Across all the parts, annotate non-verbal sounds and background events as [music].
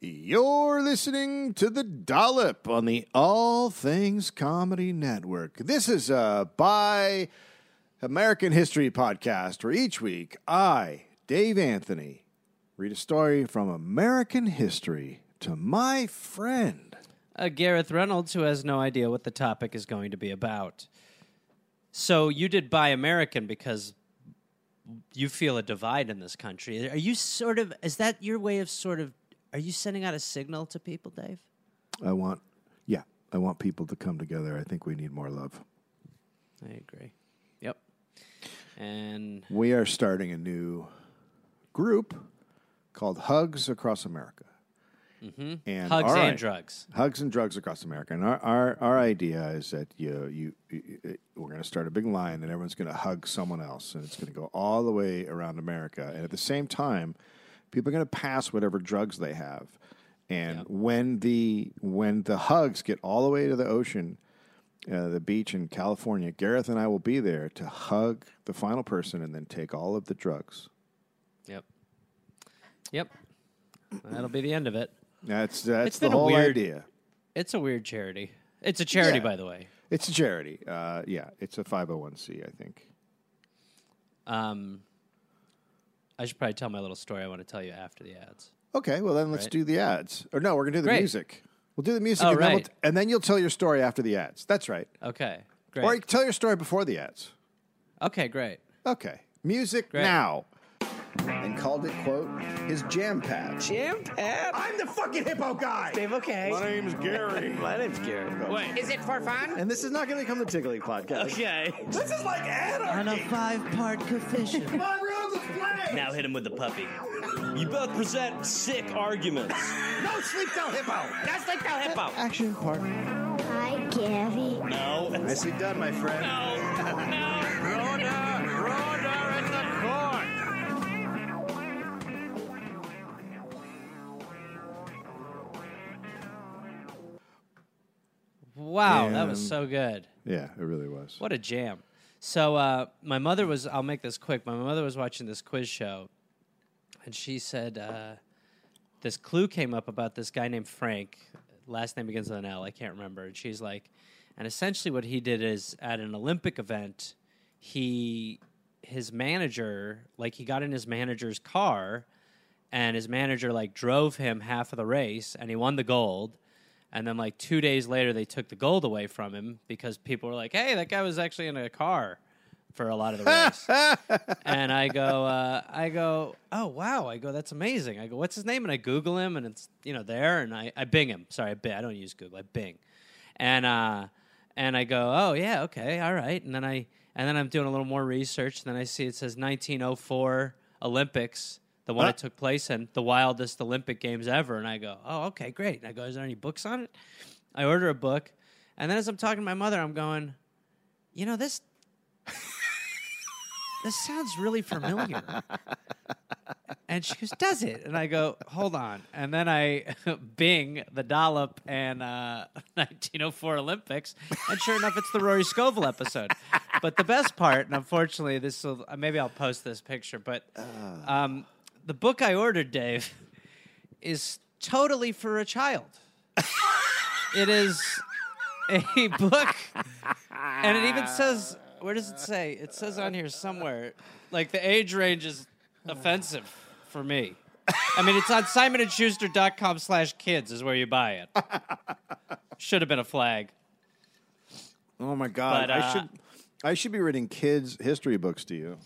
You're listening to The Dollop on the All Things Comedy Network. This is a by American History podcast where each week I, Dave Anthony, read a story from American history to my friend. uh, Gareth Reynolds, who has no idea what the topic is going to be about. So you did buy American because you feel a divide in this country. Are you sort of? Is that your way of sort of? Are you sending out a signal to people, Dave? I want, yeah, I want people to come together. I think we need more love. I agree. Yep. And We are starting a new group called Hugs Across America. Mm-hmm. And hugs our and drugs. Hugs and drugs across America. And our, our, our idea is that you, you, you we're going to start a big line and everyone's going to hug someone else. And it's going to go all the way around America. And at the same time, people are going to pass whatever drugs they have. And when the when the hugs get all the way to the ocean, uh, the beach in California, Gareth and I will be there to hug the final person and then take all of the drugs. Yep. Yep. That'll be the end of it. That's that's It's the whole weird- idea. It's a weird charity. It's a charity, Yeah. by the way. It's a charity. Uh, yeah, it's a 501c, I think. Um, I should probably tell my little story I want to tell you after the ads. Okay, well then let's Right. do the ads. Or no, we're gonna do the Great. music. We'll do the music, Oh, and, then we'll right. and then you'll tell your story after the ads. That's right. Okay. Great. Or you can tell your story before the ads. okay. Great. Okay, music Great. now. And called it quote his jam pad. Jam pad? I'm the fucking hippo guy. Dave, okay. My name's Gary. [laughs] My name's Gary. Wait. Is it for fun? And this is not going to become the Tiggly podcast. Okay. This is like anarchy. On a five-part coefficient. Come on, rules, [laughs] let's play. Now hit him with the puppy. You both present sick arguments. [laughs] No sleep till hippo. That's like the hippo. Action part. Hi, Gary. No. Nicely done, my friend. Wow, that was so good. Yeah, it really was. What a jam. So uh, my mother was. I'll make this quick. My mother was watching this quiz show, and she said uh, this clue came up about this guy named Frank. Last name begins with an L. I can't remember. And she's like, and essentially what he did is at an Olympic event, he his manager like he got in his manager's car, and his manager like drove him half of the race, and he won the gold. And then, like two days later, they took the gold away from him because people were like, "Hey, that guy was actually in a car for a lot of the race." [laughs] and I go, uh, I go, "Oh wow!" I go, "That's amazing." I go, "What's his name?" And I Google him, and it's you know there, and I, I Bing him. Sorry, I, Bing. I don't use Google. I Bing, and uh, and I go, "Oh yeah, okay, all right." And then I and then I'm doing a little more research, and then I see it says 1904 Olympics. The one Huh? that took place in the wildest Olympic Games ever, and I go, "Oh, okay, great." And I go, "Is there any books on it?" I order a book, and then as I'm talking to my mother, I'm going, "You know this, [laughs] this sounds really familiar." And she goes, "Does it?" And I go, "Hold on." And then I [laughs] Bing the dollop and uh, [laughs] 1904 Olympics, and sure enough, it's the Rory Scovel episode. But the best part, and unfortunately, this will maybe I'll post this picture, but um, the book I ordered, Dave, is totally for a child. it is a book, and it even says, "Where does it say?" It says on here somewhere, like the age range is offensive for me. I mean, it's on simonandschuster.com slash kids is where you buy it. Should have been a flag. Oh my god! But, I uh, should I should be reading kids history books to you.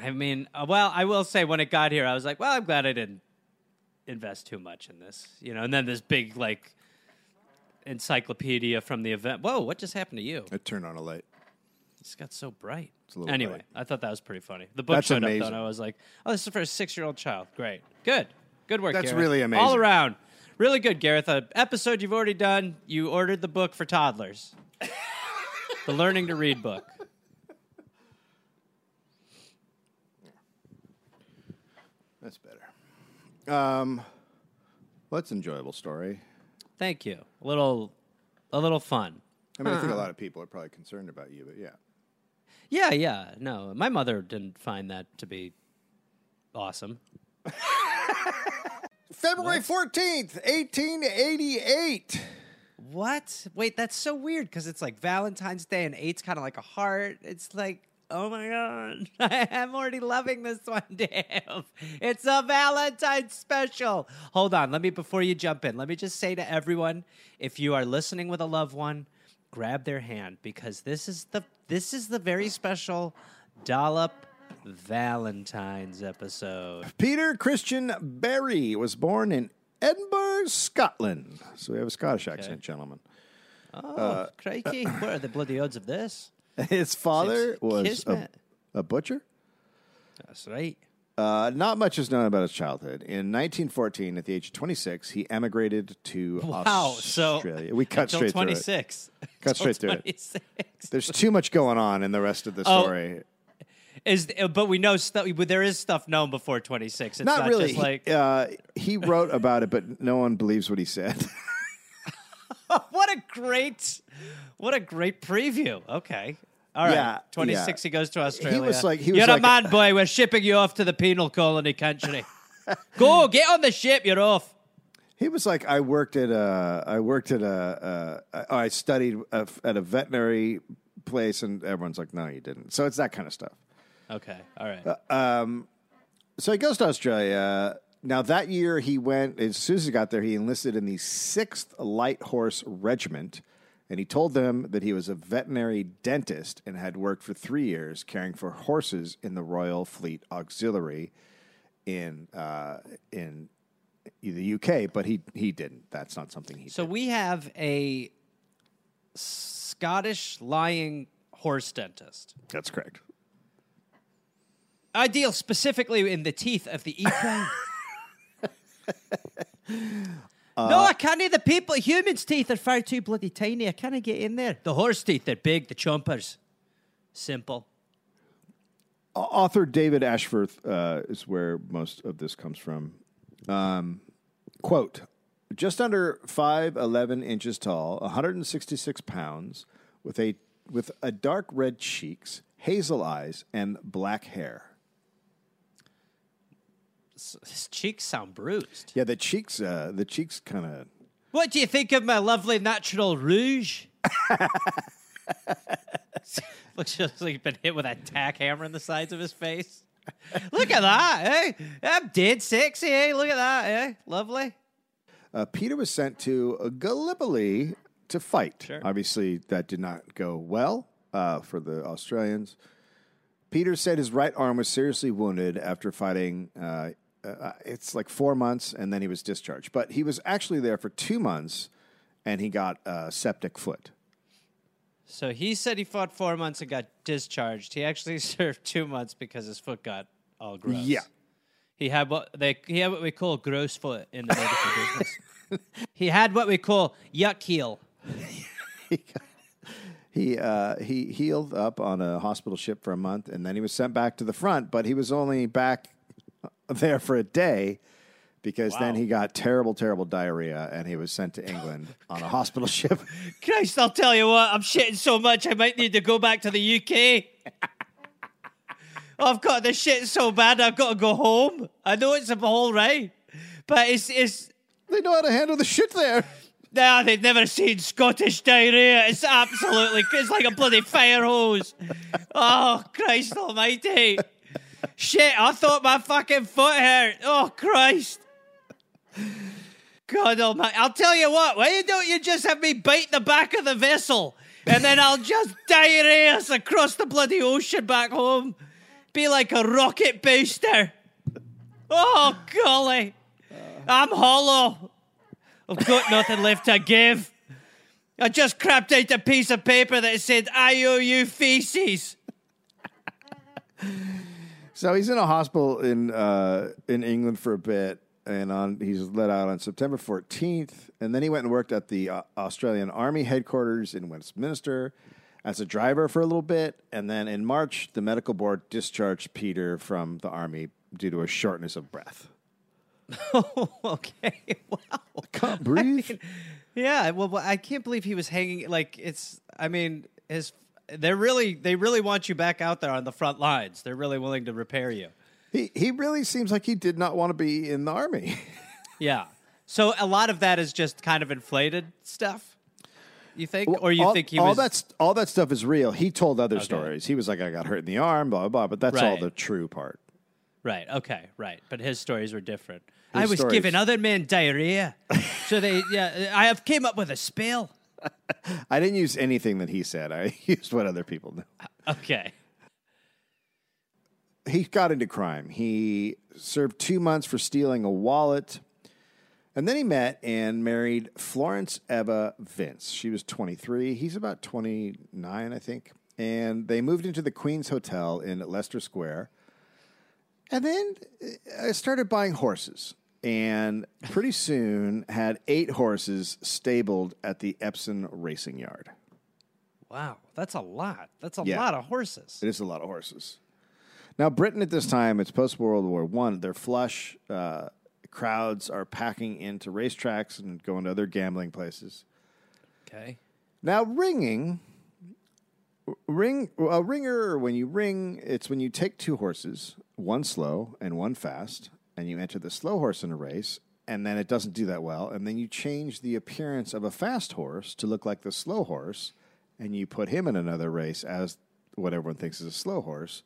I mean, uh, well, I will say when it got here, I was like, well, I'm glad I didn't invest too much in this, you know. And then this big like encyclopedia from the event. Whoa, what just happened to you? I turned on a light. It's got so bright. a little anyway, bright. I thought that was pretty funny. The book That's showed up though, and I was like, oh, this is for a six-year-old child. Great, good, good work. That's Gareth. really amazing. All around, really good, Gareth. A episode you've already done. You ordered the book for toddlers. [laughs] the Learning to Read book. That's Um, well, an enjoyable story. Thank you. A little, a little fun. I mean, I think a lot of people are probably concerned about you, but yeah. Yeah, yeah. No, my mother didn't find that to be awesome. [laughs] February 14th, 1888. What? Wait, that's so weird because it's like Valentine's Day and eight's kind of like a heart. It's like, oh my god, [laughs] I'm already loving this one. [laughs] Damn, it's a Valentine's special. Hold on, let me before you jump in. Let me just say to everyone, if you are listening with a loved one, grab their hand because this is the this is the very special dollop Valentine's episode. Peter Christian Barrie was born in Edinburgh, Scotland. So we have a Scottish accent, gentlemen. Oh, crikey! Uh, what are the bloody odds of this? [laughs] His father It's was a, kismet. a butcher. That's right. Uh, not much is known about his childhood. In 1914, at the age of 26, he emigrated to Wow. So Australia. we cut until straight through it. 26. Cut Until straight through it. There's too much going on in the rest of the Oh, story. Is uh, but we know stuff. But there is stuff known before 26. It's not, not, really. Just like he, uh, he wrote about it, but no one believes what he said. [laughs] [laughs] what a great, what a great preview. Okay. All right. Yeah, 26. yeah. He goes to Australia. He was like- he was You're like- a man, boy. We're shipping you off to the penal colony country. [laughs] Go get on the ship. You're off. He was like, I worked at a, I worked at a, uh, studied a, at a veterinary place, and everyone's like, no, you didn't. So it's that kind of stuff. Okay. All right. So he goes to Australia. Now that year, he went as soon as he got there, he enlisted in the Sixth Light Horse Regiment, and he told them that he was a veterinary dentist and had worked for three years caring for horses in the Royal Fleet Auxiliary in uh, in the UK. But he he didn't. That's not something he did. So did. we have a Scottish lying horse dentist. That's correct. I deal specifically in the teeth of the equine. [laughs] [laughs] no, I can't. The people, humans' teeth are far too bloody tiny. I can't get in there. The horse teeth, they're big. The chompers, simple. author David Ashworth uh, is where most of this comes from. Um, quote: Just under five eleven inches tall, 166 pounds, with a with a dark red cheeks, hazel eyes, and black hair. S- His cheeks sound bruised. Yeah, the cheeks. Uh, the cheeks kind of. What do you think of my lovely natural rouge? [laughs] Looks just like he's been hit with a tack hammer in the sides of his face. Look at that, eh? I'm dead sexy, eh? Look at that, eh? Lovely. Uh, Peter was sent to Gallipoli to fight. Sure. Obviously, that did not go well uh, for the Australians. Peter said his right arm was seriously wounded after fighting. Uh, uh, it's like four months, and then he was discharged. But he was actually there for two months, and he got a septic foot. So he said he fought four months and got discharged. He actually [laughs] served two months because his foot got all gross. Yeah. He had what they he had what we call gross foot in the medical business. [laughs] He had what we call yuck heel. [laughs] He uh, he healed up on a hospital ship for a month, and then he was sent back to the front. But he was only back there for a day because then he got terrible, terrible diarrhea, and he was sent to England [laughs] on a hospital [laughs] ship. Christ, I'll tell you what, I'm shitting so much I might need to go back to the UK. [laughs] I've got the shit so bad I've got to go home. I know it's a whole right, but it's it's they know how to handle the shit there. Nah, they've never seen Scottish diarrhea. It's absolutely, it's like a bloody fire hose. Oh, Christ almighty. Shit, I thought my fucking foot hurt. Oh, Christ. God almighty. I'll tell you what, why don't you just have me bite the back of the vessel and then I'll just diarrhea us across the bloody ocean back home? Be like a rocket booster. Oh, golly. I'm hollow. I've got nothing left to give. I just crapped out a piece of paper that said IOU feces. So he's in a hospital in uh, in England for a bit, and on he's let out on September 14th, and then he went and worked at the uh, Australian Army headquarters in Westminster as a driver for a little bit, and then in March the medical board discharged Peter from the army due to a shortness of breath. [laughs] okay, [laughs] wow. Can't breathe. Yeah, well, well, I can't believe he was hanging. Like it's, I mean, his. They're really, they really want you back out there on the front lines. They're really willing to repair you. he he really seems like he did not want to be in the army. [laughs] Yeah. So a lot of that is just kind of inflated stuff. You think, or you all, think he all was? that's all that stuff is real. He told other stories. He was like, I got hurt in the arm, blah blah blah. But that's all the true part. Right. Okay. Right. But his stories were different. I was stories- giving other men diarrhea, so they. Yeah, I have came up with a spell. [laughs] I didn't use anything that he said. I [laughs] used what other people knew. Okay. he got into crime. He served two months for stealing a wallet. And then he met and married Florence Eva Vince. She was 23. He's about 29, I think. And they moved into the Queen's Hotel in Leicester Square. And then uh, I started buying horses. And pretty soon had eight horses stabled at the Epsom Racing Yard. Wow, that's a lot. That's a Yeah. lot of horses. It is a lot of horses. Now, Britain at this time, it's post World War One. They're flush. Uh, crowds are packing into racetracks and going to other gambling places. Okay. Now, ringing, ring a ringer. When you ring, it's when you take two horses, one slow and one fast, and you enter the slow horse in a race, and then it doesn't do that well, and then you change the appearance of a fast horse to look like the slow horse, and you put him in another race as what everyone thinks is a slow horse,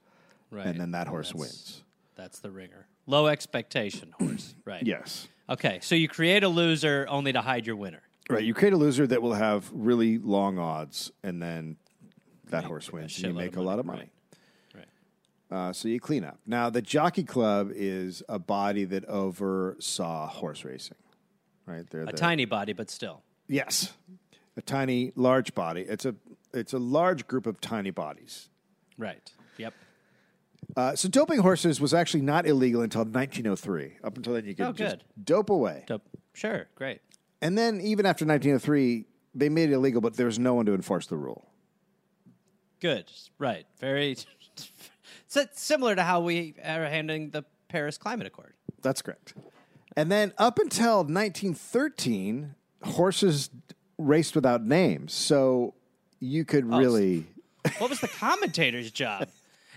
Right. and then that horse That's- wins. That's the ringer. Low expectation horse. [clears throat] Right. Yes. Okay. So you create a loser only to hide your winner. Right. You create a loser that will have really long odds, and then that horse wins. And you make a lot of money. right. Uh, so you clean up. Now, the Jockey Club is a body that oversaw horse racing. Right. They're A the, tiny body, but still. yes, a tiny, large body. It's a it's a large group of tiny bodies. Right. Yep. Uh, so doping horses was actually not illegal until 1903. Up until then, you could Oh, just dope away. Dope. Sure. Great. And then even after 1903, they made it illegal, but there was no one to enforce the rule. Good. Right. Very [laughs] so it's similar to how we are handling the Paris Climate Accord. That's correct. And then up until 1913, horses raced without names. So you could oh, really. [laughs] What was the commentator's job?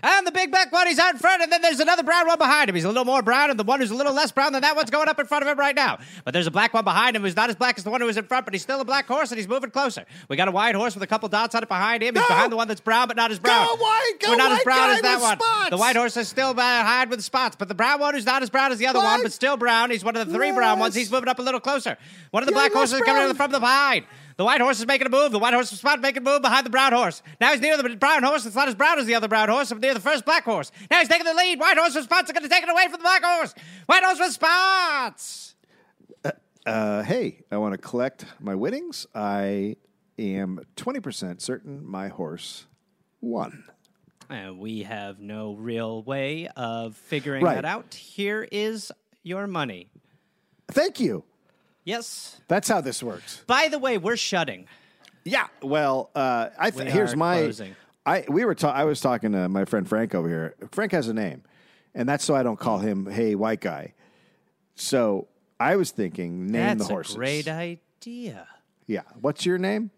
And the big black one, he's out in front, and then there's another brown one behind him. He's a little more brown, and the one who's a little less brown than that one's going up in front of him right now. But there's a black one behind him who's not as black as the one who was in front, but he's still a black horse, and he's moving closer. We got a white horse with a couple dots on it behind him. He's Go! behind the one that's brown, but not as brown. white, go We're not as brown as that one. spots. The white horse is still behind with spots, but the brown one who's not as brown as the other What? one, but still brown. He's one of the three brown ones. He's moving up a little closer. One of the Yeah, black horses is coming brown. from the behind. The white horse is making a move. The white horse is spot making a move behind the brown horse. Now he's near the brown horse. It's not as brown as the other brown horse. I'm near the first black horse. Now he's taking the lead. White horse with spots are going to take it away from the black horse. White horse with spots. Uh, hey, I want to collect my winnings. I am 20% certain my horse won. And we have no real way of figuring Right. that out. Here is your money. Thank you. Yes. That's how this works. By the way, we're shutting. Yeah. Well, uh, I th- We here's are my. closing. I we were ta- I was talking to my friend Frank over here. Frank has a name, and that's so I don't call him "Hey, white guy." So I was thinking, name That's the horses. a great idea. Yeah. What's your name?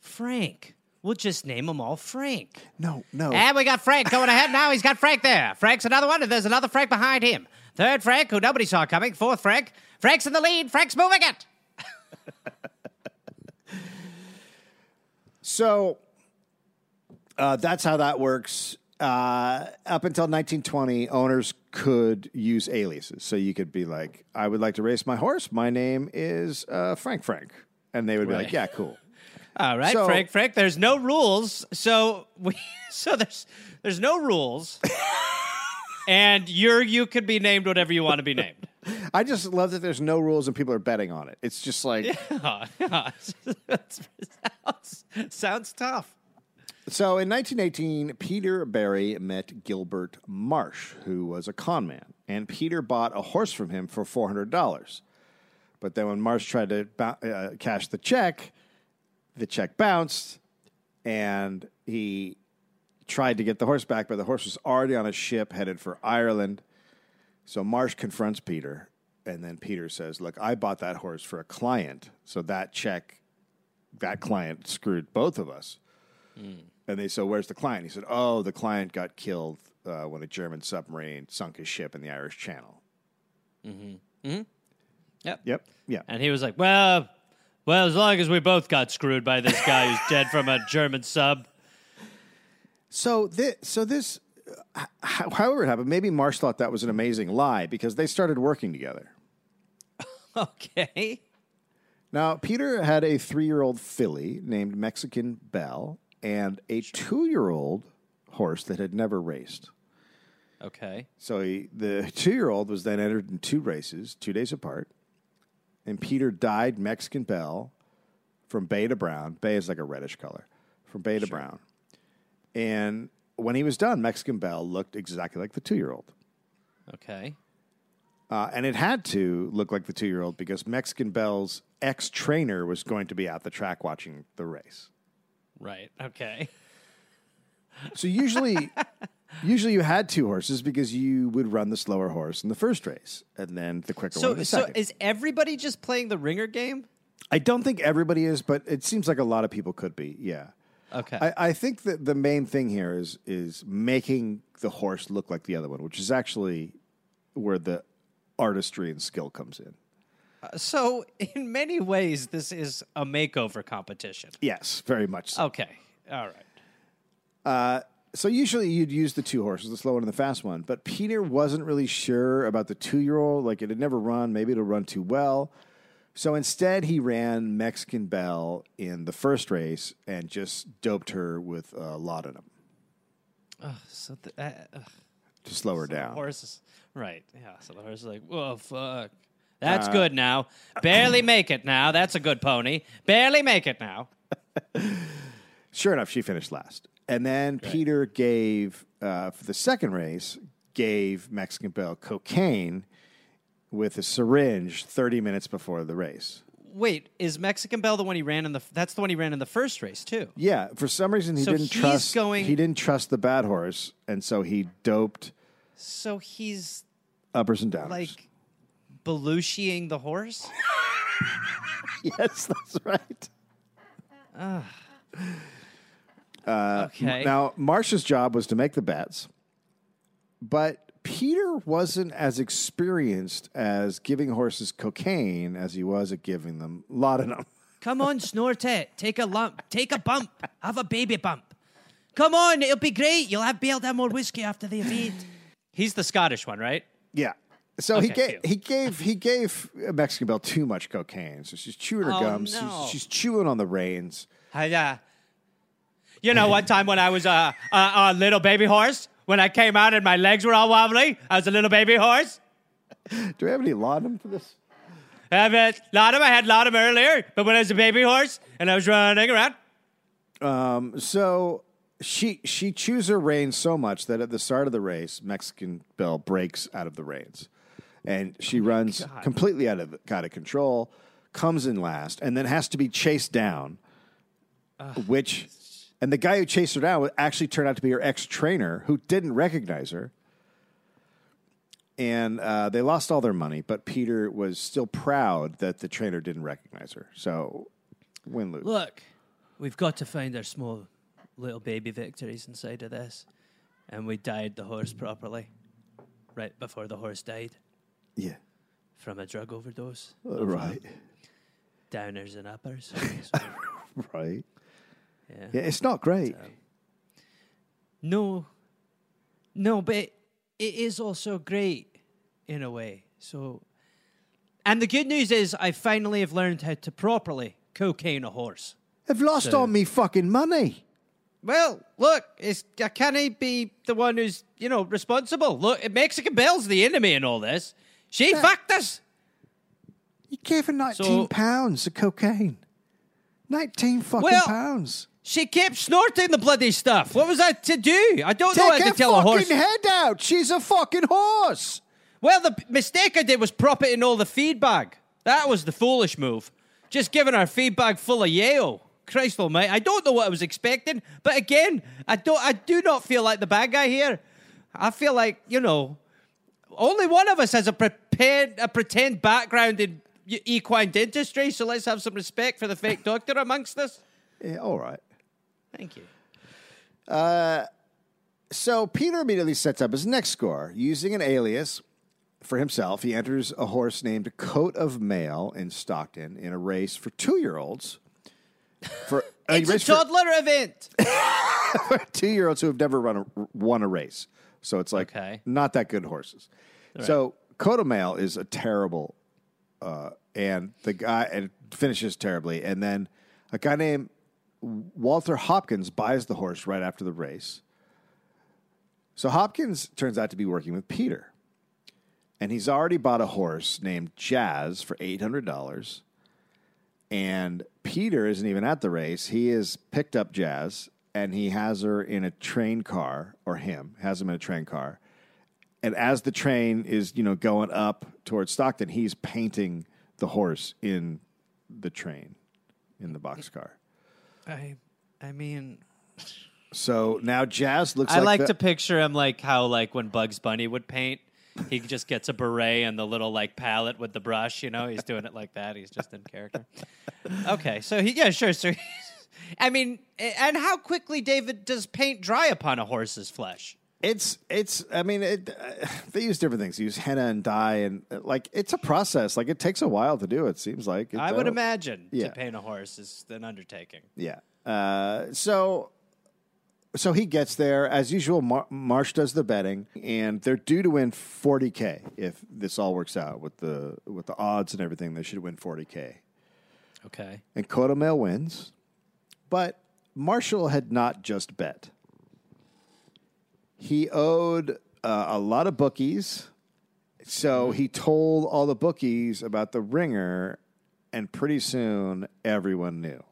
Frank. We'll just name them all Frank. No, no. And we got Frank going ahead now. He's got Frank there. Frank's another one, and there's another Frank behind him. Third Frank, who nobody saw coming. Fourth Frank. Frank's in the lead. Frank's moving it. [laughs] So uh, that's how that works. Uh, up until 1920, owners could use aliases. So you could be like, I would like to race my horse. My name is uh, Frank Frank. And they would be Right. like, yeah, cool. [laughs] All right, So- Frank. Frank. There's no rules, so we [laughs] so there's there's no rules, and you're you could be named whatever you want to be named. I just love that there's no rules and people are betting on it. It's just like, [laughs] sounds, sounds tough. so in 1918, Peter Barrie met Gilbert Marsh, who was a con man. And Peter bought a horse from him for $400. But then when Marsh tried to uh, cash the check, the check bounced and he tried to get the horse back, but the horse was already on a ship headed for Ireland. So Marsh confronts Peter, and then Peter says, Look, I bought that horse for a client. So that check, that client screwed both of us. And they said, Where's the client? He said, Oh, the client got killed uh, when a German submarine sunk his ship in the Irish Channel. Mm-hmm. Mm-hmm. Yep. Yep. Yeah. And he was like, "Well, well, as long as we both got screwed by this guy who's dead from a German sub." So this, so this, however it happened, maybe Marsh thought that was an amazing lie because they started working together. [laughs] Okay. Now, Peter had a three-year-old filly named Mexican Belle and a two-year-old horse that had never raced. Okay. So he, the two-year-old was then entered in two races, two days apart, and Peter dyed Mexican Belle from bay to brown. Bay is like a reddish color, from bay to brown. And when he was done, Mexican Belle looked exactly like the two-year-old. Okay. Uh, and it had to look like the two year old because Mexican Belle's ex trainer was going to be at the track watching the race. Right. Okay. So usually, [laughs] usually you had two horses because you would run the slower horse in the first race and then the quicker one So, in the so second. is everybody just playing the ringer game? I don't think everybody is, but it seems like a lot of people could be. Yeah. Okay. I, I think that the main thing here is is making the horse look like the other one, which is actually where the artistry and skill comes in. Uh, so, [laughs] in many ways, this is a makeover competition. Yes, very much so. Okay. All right. Uh, so usually you'd use the two horses, the slow one and the fast one. But Peter wasn't really sure about the two year old. Like it had never run. Maybe it'll run too well. So instead, he ran Mexican Belle in the first race and just doped her with uh, laudanum So the, uh, ugh, to slow her the down. horse is right. Yeah. So the horse is like, "Whoa, fuck." That's good now. [coughs] Barely make it now. That's a good pony. Barely make it now. [laughs] Sure enough, she finished last. And then Peter gave uh, for the second race gave Mexican Belle cocaine with a syringe thirty minutes before the race. Wait, is Mexican Belle the one he ran in the? That's the one he ran in the first race too. Yeah, for some reason he So didn't he's trust going- he didn't trust the bad horse, and so he doped So he's uppers and downers. like Belushiing the horse. [laughs] yes, that's right. Uh, okay. Now Marsh's job was to make the bets, but Peter wasn't as experienced as giving horses cocaine as he was at giving them [laughs] laudanum. Come on, snort it. Take a lump. Take a bump. Have a baby bump. Come on, it'll be great. You'll have be able to have more whiskey after the event. He's the Scottish one, right? Yeah. So he Okay, gave phew. he gave he gave Mexican Belle too much cocaine. So she's chewing her Oh, gums. no. She's, she's chewing on the reins. I, uh, you know, one time when I was a, a, a little baby horse, when I came out and my legs were all wobbly, I was a little baby horse. Do we have any laudanum for this? I have a lot I had of earlier, but when I was a baby horse and I was running around, Um, So she she chews her reins so much that at the start of the race, Mexican Belle breaks out of the reins, and she runs completely out of out of control, comes in last, and then has to be chased down. Which, and the guy who chased her down actually turned out to be her ex trainer, who didn't recognize her. And uh, they lost all their money, but Peter was still proud that the trainer didn't recognize her. So, win lose. Look, we've got to find our small little baby victories inside of this. And we died the horse properly right before the horse died Yeah, from a drug overdose. Uh, right, Downers and uppers. [laughs] Right. Yeah. Yeah, it's not great. No, no, but it, it is also great in a way. So, and the good news is, I finally have learned how to properly cocaine a horse. I've lost So- all me fucking money. Well, look, it's I can't be the one who's you know responsible. Look, Mexican Belle's the enemy in all this. She fucked us. You gave her 19 So- pounds of cocaine. 19 fucking Well- pounds. She kept snorting the bloody stuff. What was I to do? I don't know Take how to tell a horse. Take her fucking head out. She's a fucking horse. Well, the mistake I did was prop it in all the feed bag. That was the foolish move. Just giving her feed bag full of Yale. Christ almighty. I don't know what I was expecting, but again, I don't I do not feel like the bad guy here. I feel like, you know, only one of us has a prepared a pretend background in equine dentistry, so let's have some respect for the fake doctor amongst us. Yeah, all right. Thank you. So Peter immediately sets up his next score using an alias for himself. He enters a horse named Coat of Mail in Stockton in a race for two year olds. For [laughs] It's a race for toddler event. [laughs] two year olds who have never run a, won a race. So it's like Okay. not that good horses. So Coat of Mail is a terrible, uh, and the guy and finishes terribly. And then a guy named Walter Hopkins buys the horse right after the race. So Hopkins turns out to be working with Peter. And he's already bought a horse named Jazz for $800. And Peter isn't even at the race. He has picked up Jazz and he has her in a train car, or him has him in a train car. And as the train is, you know, going up towards Stockton, he's painting the horse in the train, in the boxcar. I, I mean, So now Jazz looks like I like, like the- to picture him like how like when Bugs Bunny would paint, he just gets a beret and the little like palette with the brush. You know, he's doing it like that. He's just in character. Okay, so he yeah sure. So [laughs] I mean, and how quickly David does paint dry upon a horse's flesh? It's it's. I mean, it, uh, [sighs] they use different things. They use henna and dye, and uh, like it's a process. Like it takes a while to do. It seems like It- I would don't- imagine yeah. to paint a horse is an undertaking. Yeah. Uh, so so he gets there as usual. Mar- Marsh does the betting, and they're due to win forty k if this all works out with the with the odds and everything. They should win forty k. Okay. And Coat of Mail wins, but Marshall had not just bet. He owed uh, a lot of bookies, so he told all the bookies about the ringer, and pretty soon everyone knew.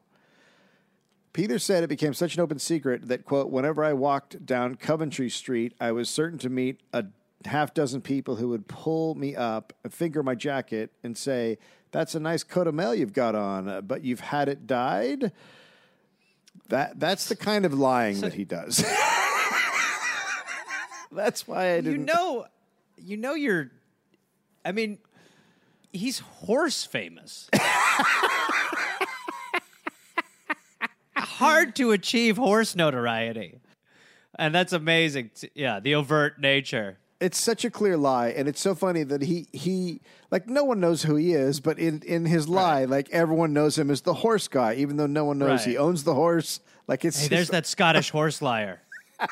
Peter said it became such an open secret that, quote, whenever I walked down Coventry Street, I was certain to meet a half dozen people who would pull me up, and finger my jacket, and say, That's a nice coat of mail you've got on, but you've had it dyed? That, that's the kind of lying that he does. [laughs] that's why I didn't. You know, you know you're. I mean, he's horse famous. [laughs] Hard to achieve horse notoriety, and that's amazing. Yeah, the overt nature. it's such a clear lie and it's so funny that he he like no one knows who he is but in in his lie like everyone knows him as the horse guy even though no one knows he owns the horse like it's Hey, there's that Scottish horse liar. [laughs]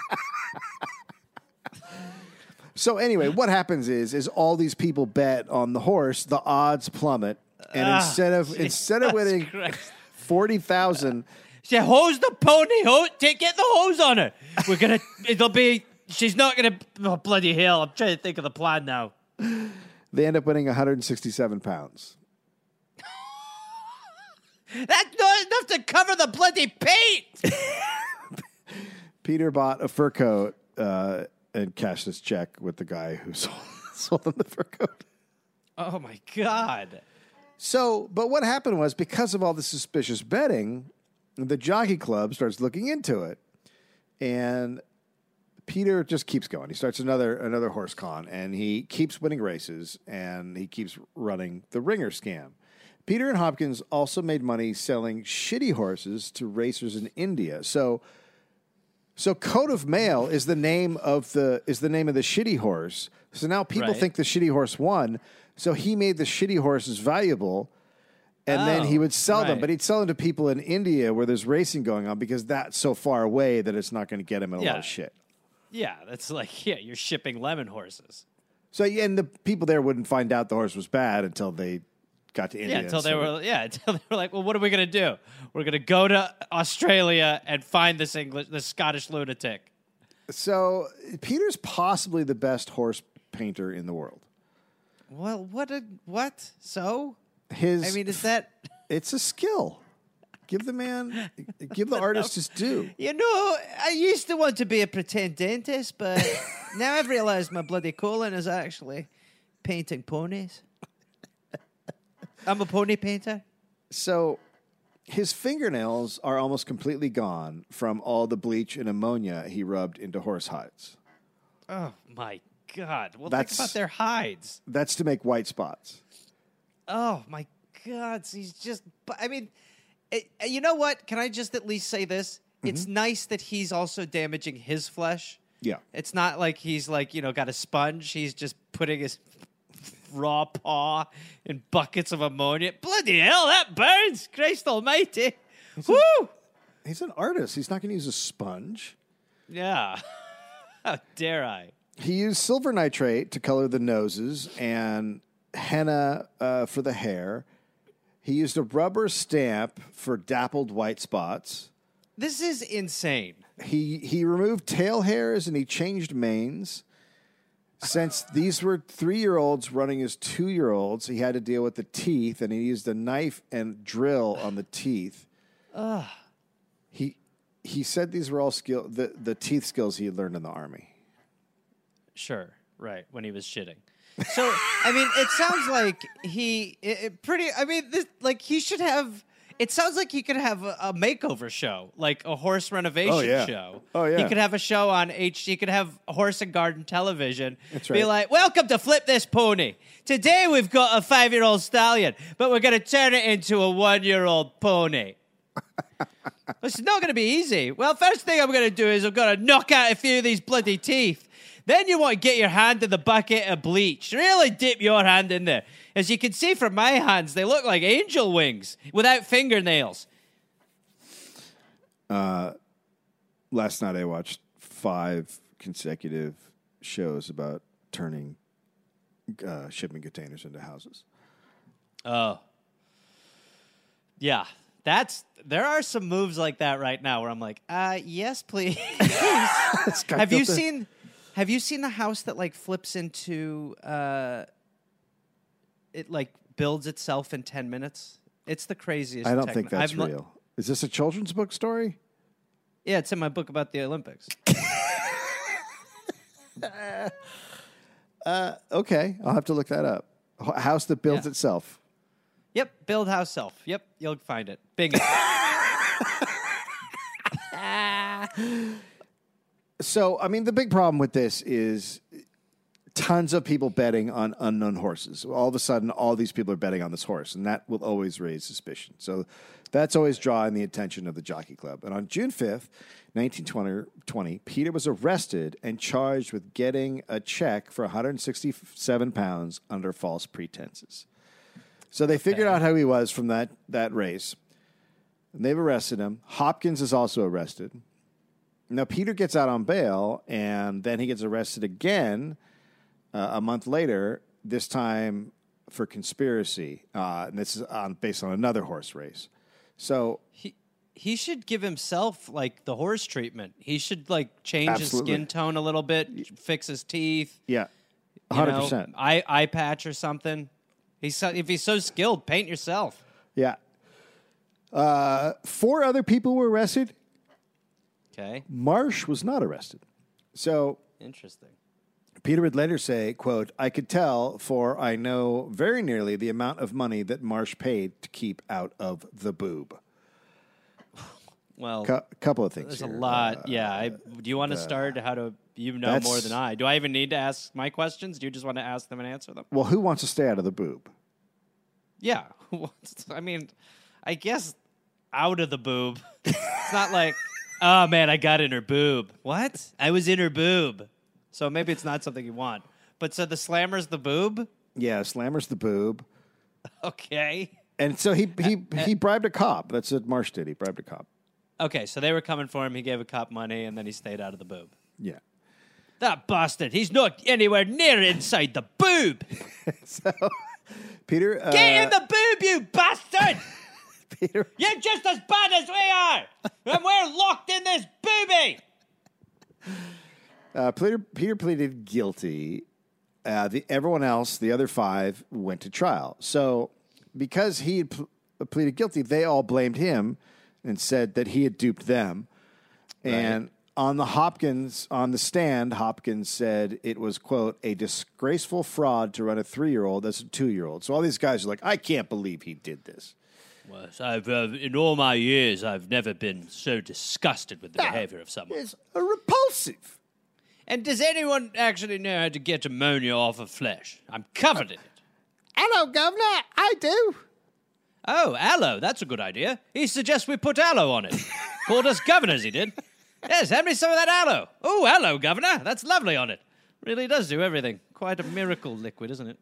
so anyway what happens is is all these people bet on the horse the odds plummet and Ah, instead of instead of winning Christ. 40,000 She hose the pony. Hose, take, get the hose on her. We're gonna. [laughs] It'll be. She's not gonna. Oh, bloody hell! I'm trying to think of the plan now. they end up winning 167 pounds [laughs] That's not enough to cover the bloody paint. [laughs] Peter bought a fur coat uh, and cashed this check with the guy who [laughs] sold, sold him the fur coat Oh my god. So, but what happened was because of all the suspicious betting, the jockey club starts looking into it, and Peter just keeps going. He starts another another horse con, and he keeps winning races, and he keeps running the ringer scam. Peter and Hopkins also made money selling shitty horses to racers in India. So, so coat of mail is the name of the is the name of the shitty horse. So now people Right. think the shitty horse won. So he made the shitty horses valuable, and then he Oh, would sell them. right. But he'd sell them to people in India where there's racing going on because that's so far away that it's not going to get him in a lot Yeah. of shit. Yeah, that's like [laughs] yeah, you're shipping lemon horses. So yeah, and the people there wouldn't find out the horse was bad until they got to India. Yeah, until they So- were [laughs] yeah, until they were like, well, what are we gonna do? We're gonna go to Australia and find this English, this Scottish lunatic. So Peter's possibly the best horse painter in the world. Well, what a what? So His, I mean, is that [laughs] it's a skill. Give the man, [laughs] give the artist his due. you know? I used to want to be a pretend dentist, but now I've realized my bloody calling is actually painting ponies. I'm a pony painter. So his fingernails are almost completely gone from all the bleach and ammonia he rubbed into horse hides. Oh my god! Well, That's- think about their hides. That's to make white spots. Oh my God! He's just. I mean, it, uh, you know what? Can I just at least say this? Mm-hmm. It's nice that he's also damaging his flesh. Yeah. It's not like he's like you know got a sponge. He's just putting his raw paw in buckets of ammonia. Bloody hell, that burns! Christ Almighty! Woo! He's an artist. He's not going to use a sponge. Yeah. [laughs] How dare I? He used silver nitrate to color the noses and henna uh, for the hair. He used a rubber stamp for dappled white spots. This is insane. He he removed tail hairs and he changed manes. Since these were three year olds running as two year olds, he had to deal with the teeth and he used a knife and drill on the teeth. He he said these were all skill the, the teeth skills he had learned in the army. Sure, right, when he was shitting. So, I mean, it sounds like he it, it pretty. I mean, this like he should have. It sounds like he could have a, a makeover show, like a horse renovation Oh, yeah. show. Oh, yeah. He could have a show on H. He could have horse and garden television. That's right. Be like, "Welcome to Flip This Pony. Today we've got a five-year-old stallion, but we're going to turn it into a one-year-old pony." [laughs] It's not going to be easy. Well, first thing I'm going to do is I'm going to knock out a few of these bloody teeth. Then you want to get your hand in the bucket of bleach. Really dip your hand in there. As you can see from my hands, they look like angel wings without fingernails. Last night I watched five consecutive shows about turning uh, shipping containers into houses. Oh. Yeah. That's there are some moves like that right now where I'm like, uh yes, please. [laughs] have you seen have you seen the house that like flips into uh it like builds itself in 10 minutes? It's the craziest I don't techno- think that's I've lo- real. Is this a children's book story? yeah, it's in my book about the Olympics. [laughs] Uh, okay, I'll have to look that up. House that builds Yeah. itself. yep, build house self. Yep, you'll find it. Bingo. [laughs] [laughs] So, I mean, the big problem with this is tons of people betting on unknown horses. All of a sudden, all these people are betting on this horse, and that will always raise suspicion. So, that's always drawing the attention of the Jockey Club. And on June 5th, 1920, Peter was arrested and charged with getting a check for 167 pounds under false pretenses. So, they figured out how he was from that, that race. And they've arrested him. Hopkins is also arrested. Now Peter gets out on bail, and then he gets arrested again uh, a month later. This time for conspiracy, uh, and this is on, based on another horse race. So he he should give himself like the horse treatment. He should like change Absolutely. his skin tone a little bit, fix his teeth. yeah, hundred percent. Eye eye patch or something. He's so, if he's so skilled, paint yourself. Yeah. Uh, four other people were arrested. Okay, Marsh was not arrested. So interesting. Peter would later say, quote, I could tell, for I know very nearly the amount of money that Marsh paid to keep out of the boob. Well, A couple of things. there's a here. lot. Uh, yeah. I, do you want to start? How to you know more than I? Do I even need to ask my questions? Do you just want to ask them and answer them? Well, who wants to stay out of the boob? Yeah. [laughs] I mean, I guess out of the boob. [laughs] it's not like, oh man, I got in her boob. What? I was in her boob. So maybe it's not something you want. But so the slammer's the boob? Yeah, Slammer's the boob. [laughs] Okay. And so he he Uh, he bribed a cop. That's what Marsh did. He bribed a cop. Okay, so they were coming for him. He gave a cop money and then he stayed out of the boob. Yeah. That bastard, he's not anywhere near inside the boob. [laughs] So Peter uh, Get in the boob, you bastard! [laughs] Peter You're just as bad as we are! And we're locked in this booby! Uh, Peter Peter pleaded guilty. Uh, the everyone else, the other five, went to trial. So because he had pl- pleaded guilty, they all blamed him and said that he had duped them. And on the Hopkins on the stand, Hopkins said it was quote a disgraceful fraud to run a three year old as a two year old. So all these guys are like, I can't believe he did this. Well, I've, uh, in all my years, I've never been so disgusted with the behavior of someone. It's repulsive. And does anyone actually know how to get ammonia off of flesh? I'm covered in it. Hello, Governor. I do. Oh, aloe, that's a good idea. He suggests we put aloe on it. [laughs] Called us governors, he did. Yes, hand me some of that aloe. Oh, aloe, governor. That's lovely on it. Really does do everything. Quite a miracle liquid, isn't it?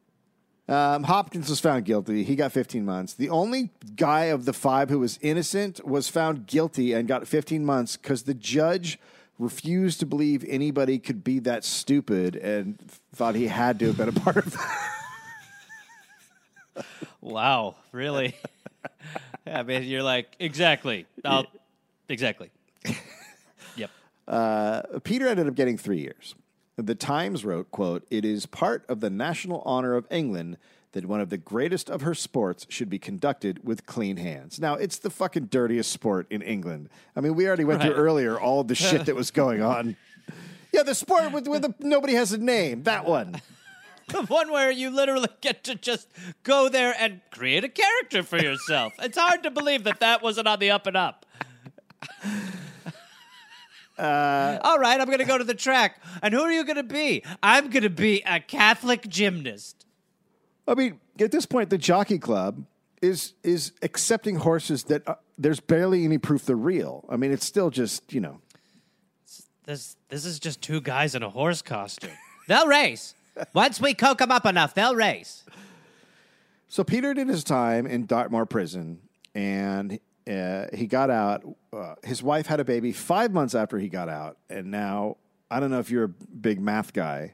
Um, Hopkins was found guilty. He got 15 months. The only guy of the five who was innocent was found guilty and got 15 months because the judge refused to believe anybody could be that stupid and thought he had to have been a part of that. Wow, really? [laughs] yeah, I mean, you're like exactly. I'll, exactly. [laughs] Yep. Uh, Peter ended up getting three years. The Times wrote, quote, It is part of the national honor of England that one of the greatest of her sports should be conducted with clean hands. Now, it's the fucking dirtiest sport in England. I mean, we already went through earlier all of the shit that was going [laughs] on. Yeah, the sport with, with the, nobody has a name. That one. The one where you literally get to just go there and create a character for yourself. it's hard to believe that that wasn't on the up and up. All right, I'm going to go to the track. And who are you going to be? I'm going to be a Catholic gymnast. I mean, at this point, the Jockey Club is is accepting horses that uh, there's barely any proof they're real. I mean, it's still just, you know, This this is just two guys in a horse costume. They'll race. Once we coke them up enough, they'll race. So Peter did his time in Dartmoor prison, and uh, he got out. Uh, his wife had a baby five months after he got out, and now I don't know if you're a big math guy.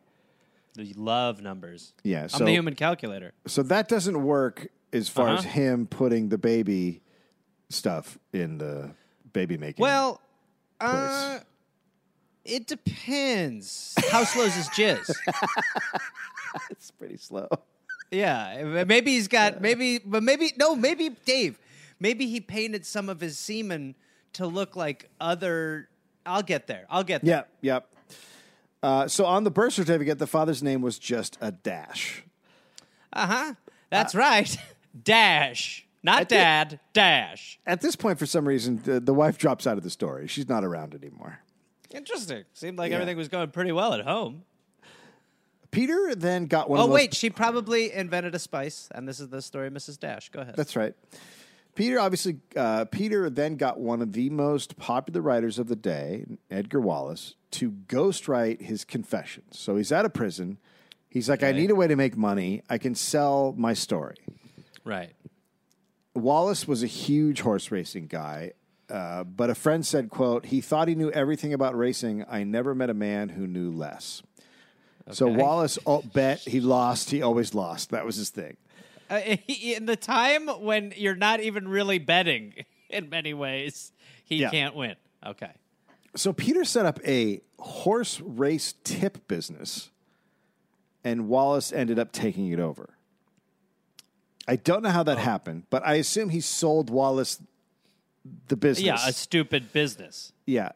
You love numbers. Yeah, I'm the human calculator. so that doesn't work as far as Uh-huh. him putting the baby stuff in the baby making. Well, uh, it depends. How slow is his jizz? [laughs] it's pretty slow. yeah, maybe he's got maybe, but maybe no, maybe Dave, maybe he painted some of his semen to look like other. I'll get there. I'll get there. Yep, yep. Uh, so on the birth certificate, the father's name was just a dash. Uh huh. That's right. [laughs] Dash, not dad. Dash. At this point, for some reason, the, the wife drops out of the story. She's not around anymore. Interesting. Seemed like Yeah. everything was going pretty well at home. Peter then got one Oh of those. wait, she probably invented a spice, and this is the story of Mrs. Dash. Go ahead. That's right. Peter obviously, uh, Peter then got one of the most popular writers of the day, Edgar Wallace, to ghostwrite his confessions. So he's out of prison. He's like, I need a way to make money. I can sell my story. right. Wallace was a huge horse racing guy, uh, but a friend said, "quote He thought he knew everything about racing. I never met a man who knew less." So Wallace oh, bet he lost. He always lost. That was his thing. [laughs] Uh, in the time when you're not even really betting [laughs] in many ways, he Yeah. can't win. Okay. So Peter set up a horse race tip business, and Wallace ended up taking it over. I don't know how Oh. that happened, but I assume he sold Wallace the business. Yeah, a stupid business. yeah.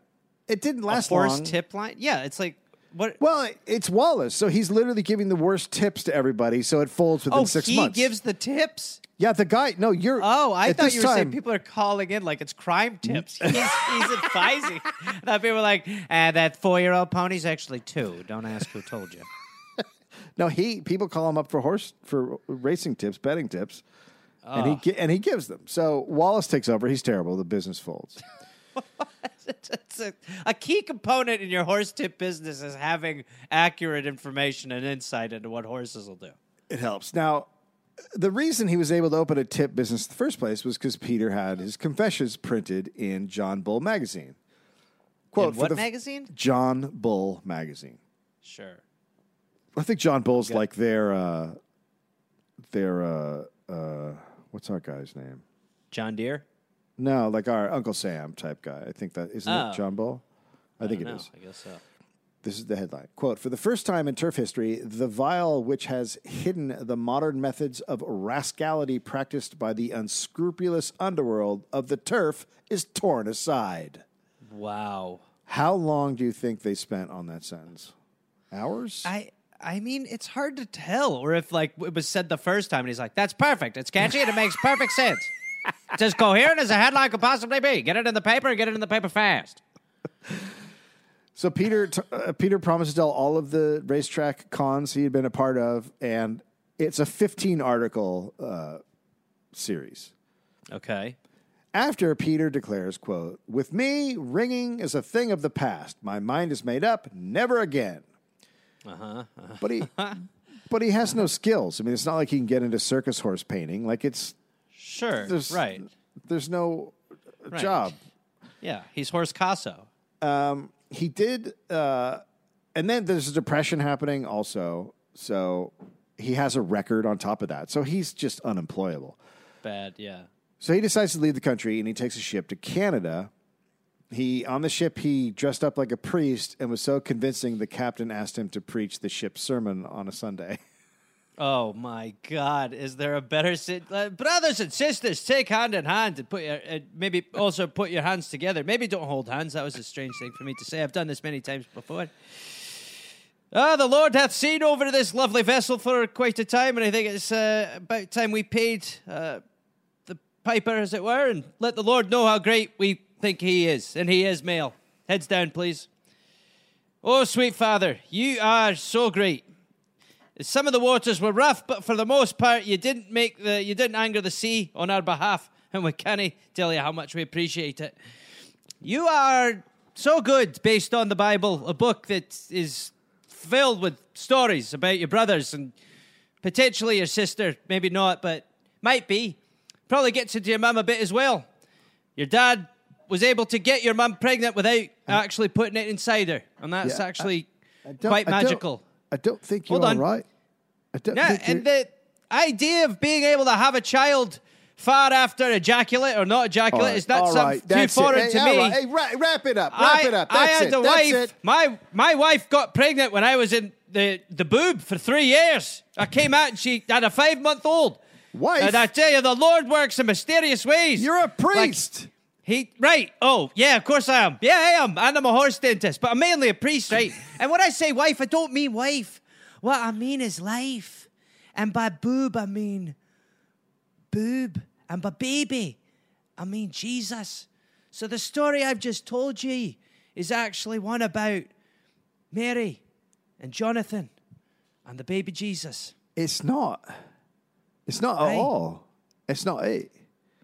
It didn't last long. Horse long. tip line. Yeah, it's like what? Well, it's Wallace, so he's literally giving the worst tips to everybody, so it folds within oh, six he months. gives the tips. yeah, the guy. No, you're. Oh, I thought you were saying people are calling in like it's crime tips. [laughs] He's, he's advising. I thought people were like, uh, that four year old pony's actually two. Don't ask who told you. [laughs] No, he people call him up for horse for racing tips, betting tips, and he and he gives them. So Wallace takes over. He's terrible. The business folds. [laughs] [laughs] It's a, a key component in your horse tip business is having accurate information and insight into what horses will do. It helps. Now, the reason he was able to open a tip business in the first place was because Peter had his confessions printed in John Bull magazine. Quote In what magazine? John Bull magazine. Sure. I think John Bull's like their uh, their uh, uh, what's our guy's name? John Deere? No, like our Uncle Sam type guy. I think that isn't Oh. it John Bull. I, think it No, is. I guess so. This is the headline. Quote For the first time in turf history, the vial which has hidden the modern methods of rascality practiced by the unscrupulous underworld of the turf is torn aside. Wow. How long do you think they spent on that sentence? Hours? I I mean, it's hard to tell. Or if like it was said the first time, and he's like, "That's perfect. It's catchy and it makes perfect sense. [laughs] It's as coherent as a headline could possibly be. Get it in the paper and get it in the paper fast." So Peter t- uh, Peter promised to tell all of the racetrack cons he had been a part of, and it's a 15 article uh, series. Okay. After Peter declares, "quote With me, ringing is a thing of the past. My mind is made up. Never again." Uh-huh. But he, [laughs] but he has no skills. I mean, it's not like he can get into circus horse painting. Like it's Sure. there's right. There's no Right. job. Yeah. He's Horse Casso. He did, uh, and then there's a depression happening also. So he has a record on top of that. So he's just unemployable. Bad. Yeah. So he decides to leave the country and he takes a ship to Canada. He on the ship he dressed up like a priest and was so convincing the captain asked him to preach the ship's sermon on a Sunday. [laughs] Oh my God! Is there a better sit? Uh, brothers and sisters, take hand in hand and put your uh, maybe also put your hands together. Maybe don't hold hands. That was a strange thing for me to say. I've done this many times before. Ah, the Lord hath seen over this lovely vessel for quite a time, and I think it's uh, about time we paid uh, the piper, as it were, and let the Lord know how great we think He is, and He is male. Heads down, please. Oh, sweet Father, you are so great. Some of the waters were rough, but for the most part, you didn't make the you didn't anger the sea on our behalf, and we can't tell you how much we appreciate it. You are so good based on the Bible, a book that is filled with stories about your brothers and potentially your sister, maybe not, but might be. Probably gets into your mum a bit as well. Your dad was able to get your mum pregnant without actually putting it inside her, and that's Yeah, actually I don't- quite I magical. I don't think you're all right. I don't Yeah, and the idea of being able to have a child far after ejaculate or not ejaculate All is that all something right, too foreign Hey, to me. right. Hey, wrap, wrap it up. Wrap I, it up. I That's had it. a That's wife. it. My my wife got pregnant when I was in the the boob for three years. I came out and she had a five month old. Wife? And I tell you, the Lord works in mysterious ways. You're a Like, priest. He right. Oh, yeah, of course I am. Yeah, I am. And I'm a horse dentist, but I'm mainly a priest, right? and when I say wife, I don't mean wife. What I mean is life. And by boob, I mean boob. And by baby, I mean Jesus. So the story I've just told you is actually one about Mary and Jonathan and the baby Jesus. it's not. It's not at all. It's not it.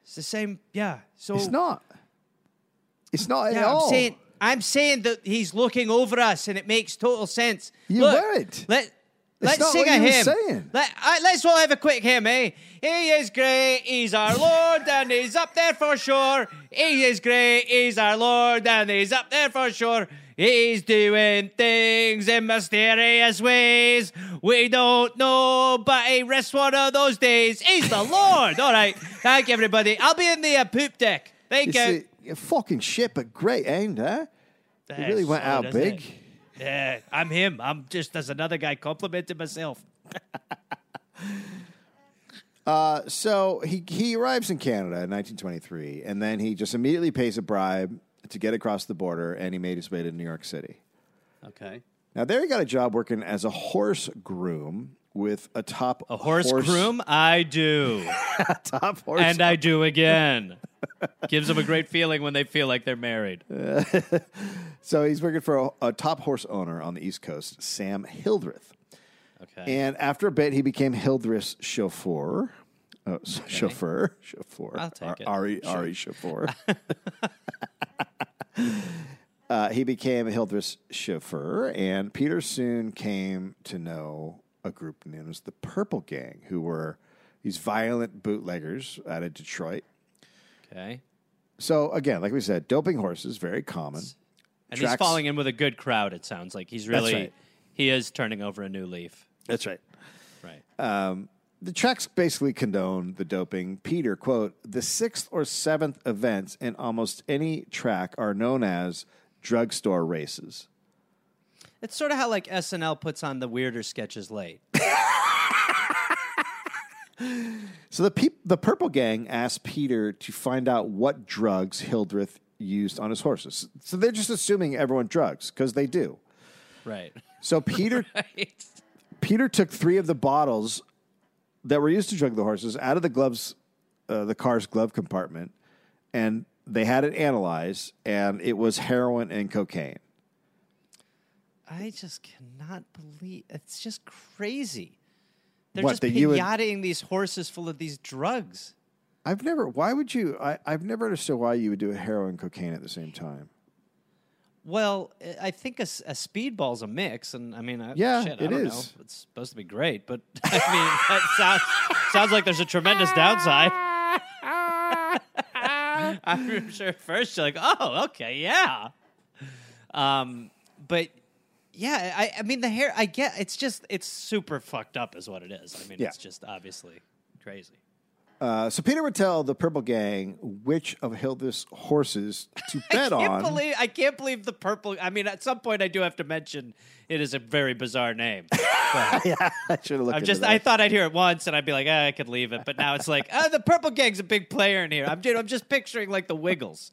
It's the same, yeah. So It's not. It's not at Yeah, all. I'm saying I'm saying that he's looking over us, and it makes total sense. You Look, weren't. Let Let's sing a hymn. Let, I, let's all have a quick hymn, eh? He is great, he's our Lord, and he's up there for sure. He is great, he's our Lord, and he's up there for sure. He's doing things in mysterious ways. We don't know, but he rests one of those days. He's the Lord. All right. Thank you, everybody. I'll be in the uh, poop deck. Thank You you. see, a fucking ship, but great end, huh? It really went so, out big. it? Yeah, I'm him. I'm just as another guy complimenting myself. [laughs] Uh, so he he arrives in Canada in 1923, and then he just immediately pays a bribe to get across the border, and he made his way to New York City. Okay. Now there he got a job working as a horse groom with a top A horse, groom? I do. [laughs] top horse. and I do again. [laughs] Gives them a great feeling when they feel like they're married. [laughs] so he's working for a, a top horse owner on the East Coast, Sam Hildreth. Okay. And after a bit, he became Hildreth's chauffeur. Oh, s- chauffeur, chauffeur. I'll take it. Ari, Ari chauffeur. uh, he became Hildreth's chauffeur, and Peter soon came to know a group known as the Purple Gang, who were these violent bootleggers out of Detroit. okay. So again, like we said, doping horses very common. And he's falling in with a good crowd, it sounds like. He's really, right. he is turning over a new leaf. That's right. Right. Um, the tracks basically condone the doping. Peter, quote, the sixth or seventh events in almost any track are known as drugstore races. It's sort of how like SNL puts on the weirder sketches late. [laughs] So the peop- the Purple Gang asked Peter to find out what drugs Hildreth used on his horses. So they're just assuming everyone drugs because they do. right. So Peter [laughs] Peter took three of the bottles that were used to drug the horses out of the gloves, uh, the car's glove compartment, and they had it analyzed, and it was heroin and cocaine. I just cannot believe it's just crazy. They're What, just would- pinataing these horses full of these drugs. I've never. Why would you? I, I've never understood why you would do a heroin and cocaine at the same time. Well, I- think a, a speedball's a mix, and I mean, I, Yeah, shit, I don't is. know. It's supposed to be great, but [laughs] I mean, that sounds sounds like there's a tremendous downside. [laughs] I'm sure at first you're like, oh, okay, yeah. Um, but yeah, I, I mean, the hair, I get, it's just, it's super fucked up, is what it is. I mean, Yeah. it's just obviously crazy. Uh, so Peter would tell the Purple Gang which of Hildreth's horses to [laughs] bet I can't on. believe I can't believe the purple. I mean, at some point, I do have to mention it is a very bizarre name. [laughs] Yeah, I should have looked. I'm just. that. I thought I'd hear it once, and I'd be like, ah, I could leave it. But now it's like, [laughs] ah, the purple gang's a big player in here. I'm. I'm just picturing like the Wiggles.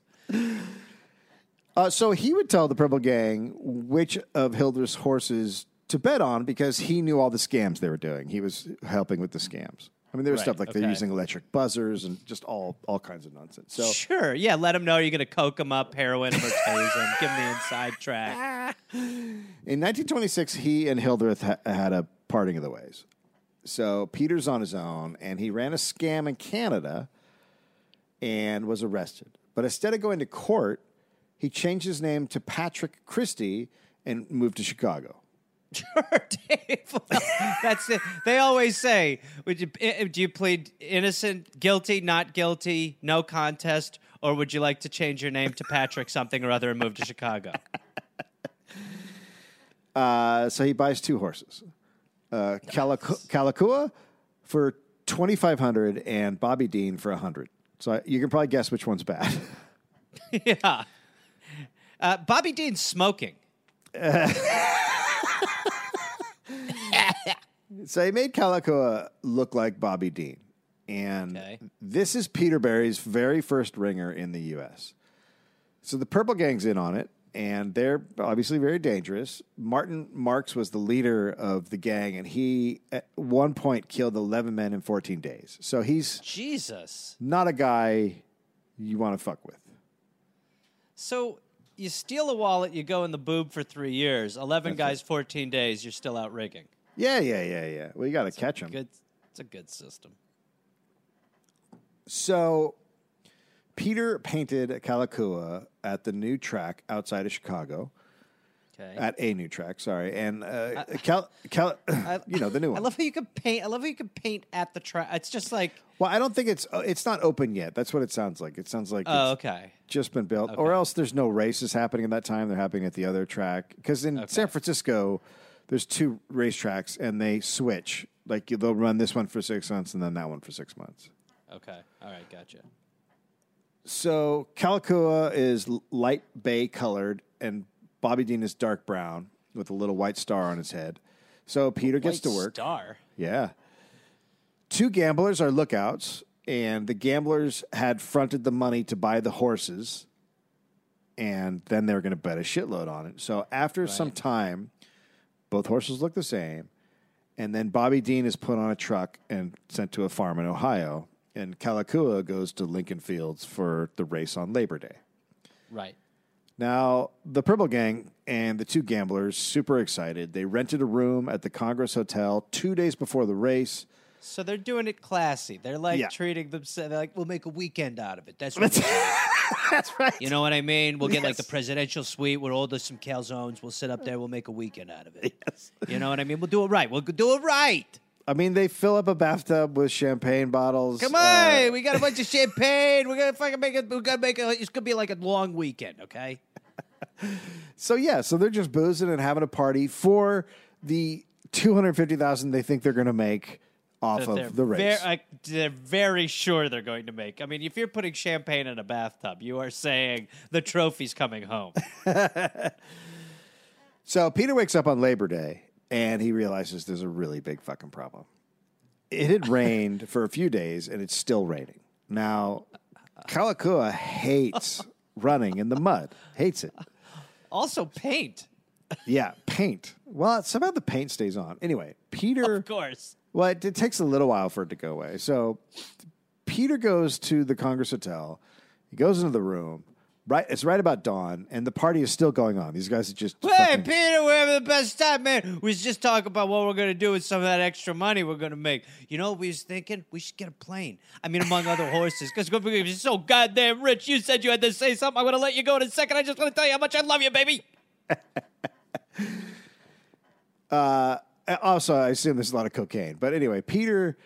Uh, so he would tell the Purple Gang which of Hildreth's horses to bet on because he knew all the scams they were doing. He was helping with the scams. I mean, there was Right, stuff like they're using electric buzzers and just all all kinds of nonsense. So Sure, yeah. Let them know you're gonna coke them up, heroin them, or tase them. Give them the inside track. [laughs] in 1926, he and Hildreth ha- had a parting of the ways. So Peter's on his own, and he ran a scam in Canada and was arrested. But instead of going to court, he changed his name to Patrick Christie and moved to Chicago. Sure, [laughs] Dave. Well, [laughs] that's it. They always say, "Would you do you plead innocent, guilty, not guilty, no contest, or would you like to change your name to Patrick something or other and move to Chicago?" [laughs] Uh, so he buys two horses, uh, Calicua for twenty five hundred and Bobby Dean for hundred. So I, you can probably guess which one's bad. yeah. Uh, Bobby Dean smoking. [laughs] so he made Calicua look like Bobby Dean, and Okay. this is Peter Barrie's very first ringer in the U.S. So the Purple Gang's in on it, and they're obviously very dangerous. Martin Marks was the leader of the gang, and he at one point killed eleven men in fourteen days. So he's Jesus. not a guy you want to fuck with. So you steal a wallet, you go in the boob for three years. Eleven guys, fourteen days. You're still out rigging. Yeah, yeah, yeah, yeah. Well, you got to catch them. Good. It's a good system. So Peter painted Calicua at the new track outside of Chicago. Okay. At a new track, sorry, and uh, Cal, Cal, [laughs] [laughs] you know the new one. I love how you can paint. I love how you can paint at the track. It's just like, well, I don't think it's uh, it's not open yet. That's what it sounds like. It sounds like oh, it's okay. just been built, or else there's no races happening at that time. They're happening at the other track because in San Francisco, there's two racetracks and they switch. Like they'll run this one for six months and then that one for six months. Okay. All right. Gotcha. So Calicua is light bay colored, and Bobby Dean is dark brown with a little white star on his head. So Peter gets to work. Star. Yeah. Two gamblers are lookouts, and the gamblers had fronted the money to buy the horses, and then they were going to bet a shitload on it. So after some time, both horses look the same, and then Bobby Dean is put on a truck and sent to a farm in Ohio, and Calicua goes to Lincoln Fields for the race on Labor Day. Right. Now, the Purple Gang and the two gamblers, super excited. They rented a room at the Congress Hotel two days before the race. So they're doing it classy. They're like Yeah. treating themselves. They're like, we'll make a weekend out of it. That's [laughs] what. we're doing." That's right. You know what I mean? We'll get like the Yes. presidential suite. We'll order some calzones. We'll sit up there. We'll make a weekend out of it. [laughs] Yes. You know what I mean? We'll do it right. We'll do it right. I mean, they fill up a bathtub with champagne bottles. Come uh, on, we got a bunch of champagne. We're gonna fucking make it. We're gonna make it. It's gonna be like a long weekend, okay? [laughs] so yeah, so they're just boozing and having a party for the two hundred fifty thousand they think they're going to make off That of the race. ver- like, they're very sure they're going to make. I mean, if you're putting champagne in a bathtub, you are saying the trophy's coming home. [laughs] So Peter wakes up on Labor Day and he realizes there's a really big fucking problem. It had rained for a few days and it's still raining. Now, Kalakua hates running in the mud, hates it. also, paint, Yeah, paint. Well, somehow the paint stays on. Anyway, Peter. of course. Well, it, it takes a little while for it to go away. So Peter goes to the Congress Hotel. He goes into the room. Right, it's right about dawn, and the party is still going on. These guys are just Hey, fucking- Peter, we're having the best time, man. We was just talking about what we're going to do with some of that extra money we're going to make. You know what we was thinking? We should get a plane. I mean, among other horses, because we're so goddamn rich. You said you had to say something. I'm going to let you go in a second. I just want to tell you how much I love you, baby. [laughs] Uh, also, I assume there's a lot of cocaine. But anyway, Peter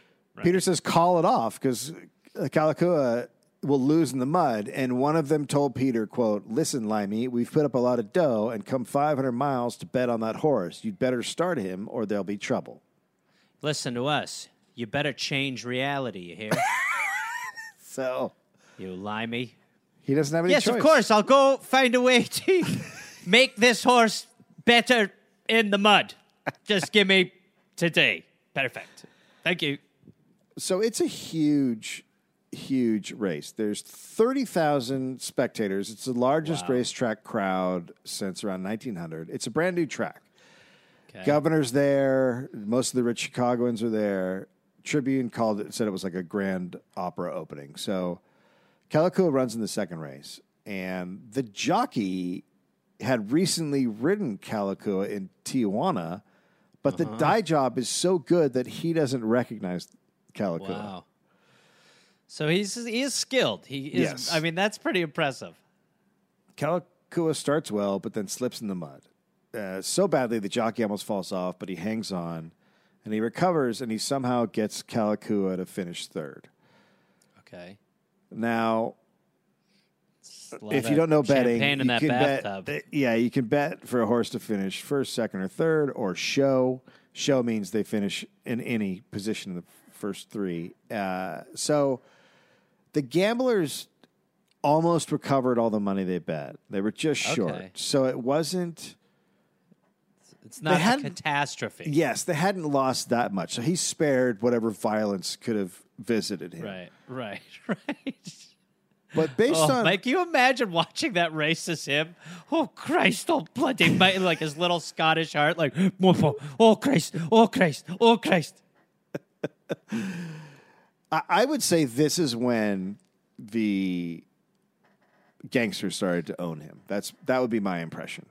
Peter says call it off because Kalakua will lose in the mud. And one of them told Peter, "quote Listen, Limey, we've put up a lot of dough and come 500 miles to bet on that horse. You'd better start him, or there'll be trouble." Listen to us. You better change reality, you hear? [laughs] So you limey. he doesn't have any Yes, choice. of course. I'll go find a way to [laughs] make this horse better in the mud. Just give me today. Perfect. Thank you. So it's a huge, huge race. There's 30,000 spectators. It's the largest racetrack crowd since around 1900. It's a brand new track. Okay. Governor's there. Most of the rich Chicagoans are there. Tribune called it, said it was like a grand opera opening. So Calico runs in the second race, and the jockey had recently ridden Calico in Tijuana, but Uh-huh. the dye job is so good that he doesn't recognize Calico. Wow. So he's he is skilled. He is. Yes. I mean, that's pretty impressive. Calico starts well, but then slips in the mud. Uh, so badly, the jockey almost falls off, but he hangs on and he recovers and he somehow gets Calico to finish third. Okay. Now, if you don't know betting, in you that can bathtub. bet. Yeah, you can bet for a horse to finish first, second, or third, or show. Show means they finish in any position in the first three. Uh, so the gamblers almost recovered all the money they bet. They were just short. Okay. So it wasn't. It's not a catastrophe. Yes, they hadn't lost that much. So he spared whatever violence could have visited him. Right. Right. [laughs] Right. But based Oh, on Mike, can you imagine watching that race as him? Oh Christ! Oh bloody! My, like his little Scottish heart, like oh Christ! Oh Christ! Oh Christ! [laughs] I, I would say this is when the gangsters started to own him. That's that would be my impression.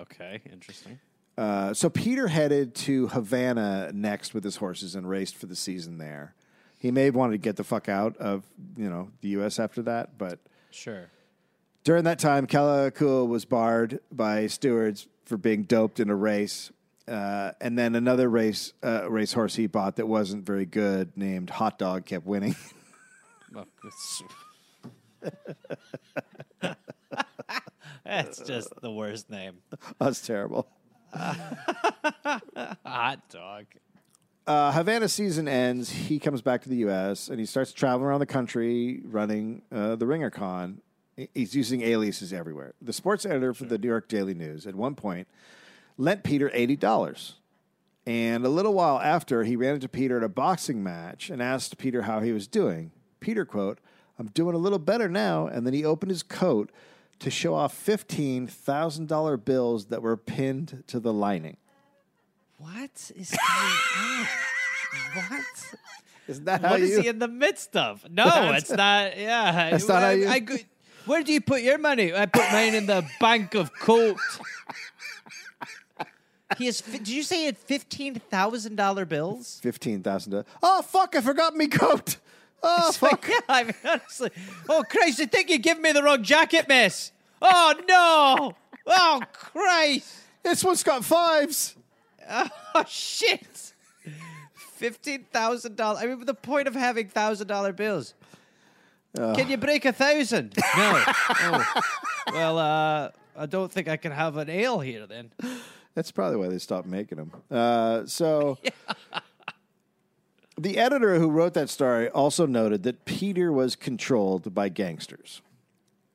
Okay, interesting. Uh, so Peter headed to Havana next with his horses and raced for the season there. He may have wanted to get the fuck out of you know the U.S. after that, but Sure. during that time, Calico was barred by stewards for being doped in a race. Uh, and then another race uh, race horse he bought that wasn't very good, named Hot Dog, kept winning. [laughs] Well, it's- That's just the worst name. That's terrible. [laughs] Hot dog. uh, Havana season ends. He comes back to the U.S. and he starts traveling around the country running uh, the Ringer Con. He's using aliases everywhere. The sports editor for the New York Daily News at one point lent Peter eighty dollars, and a little while after, he ran into Peter at a boxing match and asked Peter how he was doing. Peter quote, "I'm doing a little better now," and then he opened his coat to show off fifteen thousand dollar bills that were pinned to the lining. What is going on? What? Isn't that how What is you? he in the midst of? [laughs] No, That's- it's not. Yeah, That's not how you- I go- where do you put your money? I put mine in the bank of coat. [laughs] He has. fi- Did you say he had fifteen thousand dollar bills? fifteen thousand. Oh fuck! I forgot me coat. Oh [laughs] fuck! yeah, I mean, honestly. Oh Christ! I think you gave me the wrong jacket, miss. Oh no! Oh Christ! this one's got fives. Oh shit! Fifteen thousand dollars. I mean, the point of having thousand dollar bills. Can you break a thousand? No. oh. Well, uh, I don't think I can have an ale here then. That's probably why they stopped making them. Uh, so, [laughs] the editor who wrote that story also noted that Peter was controlled by gangsters.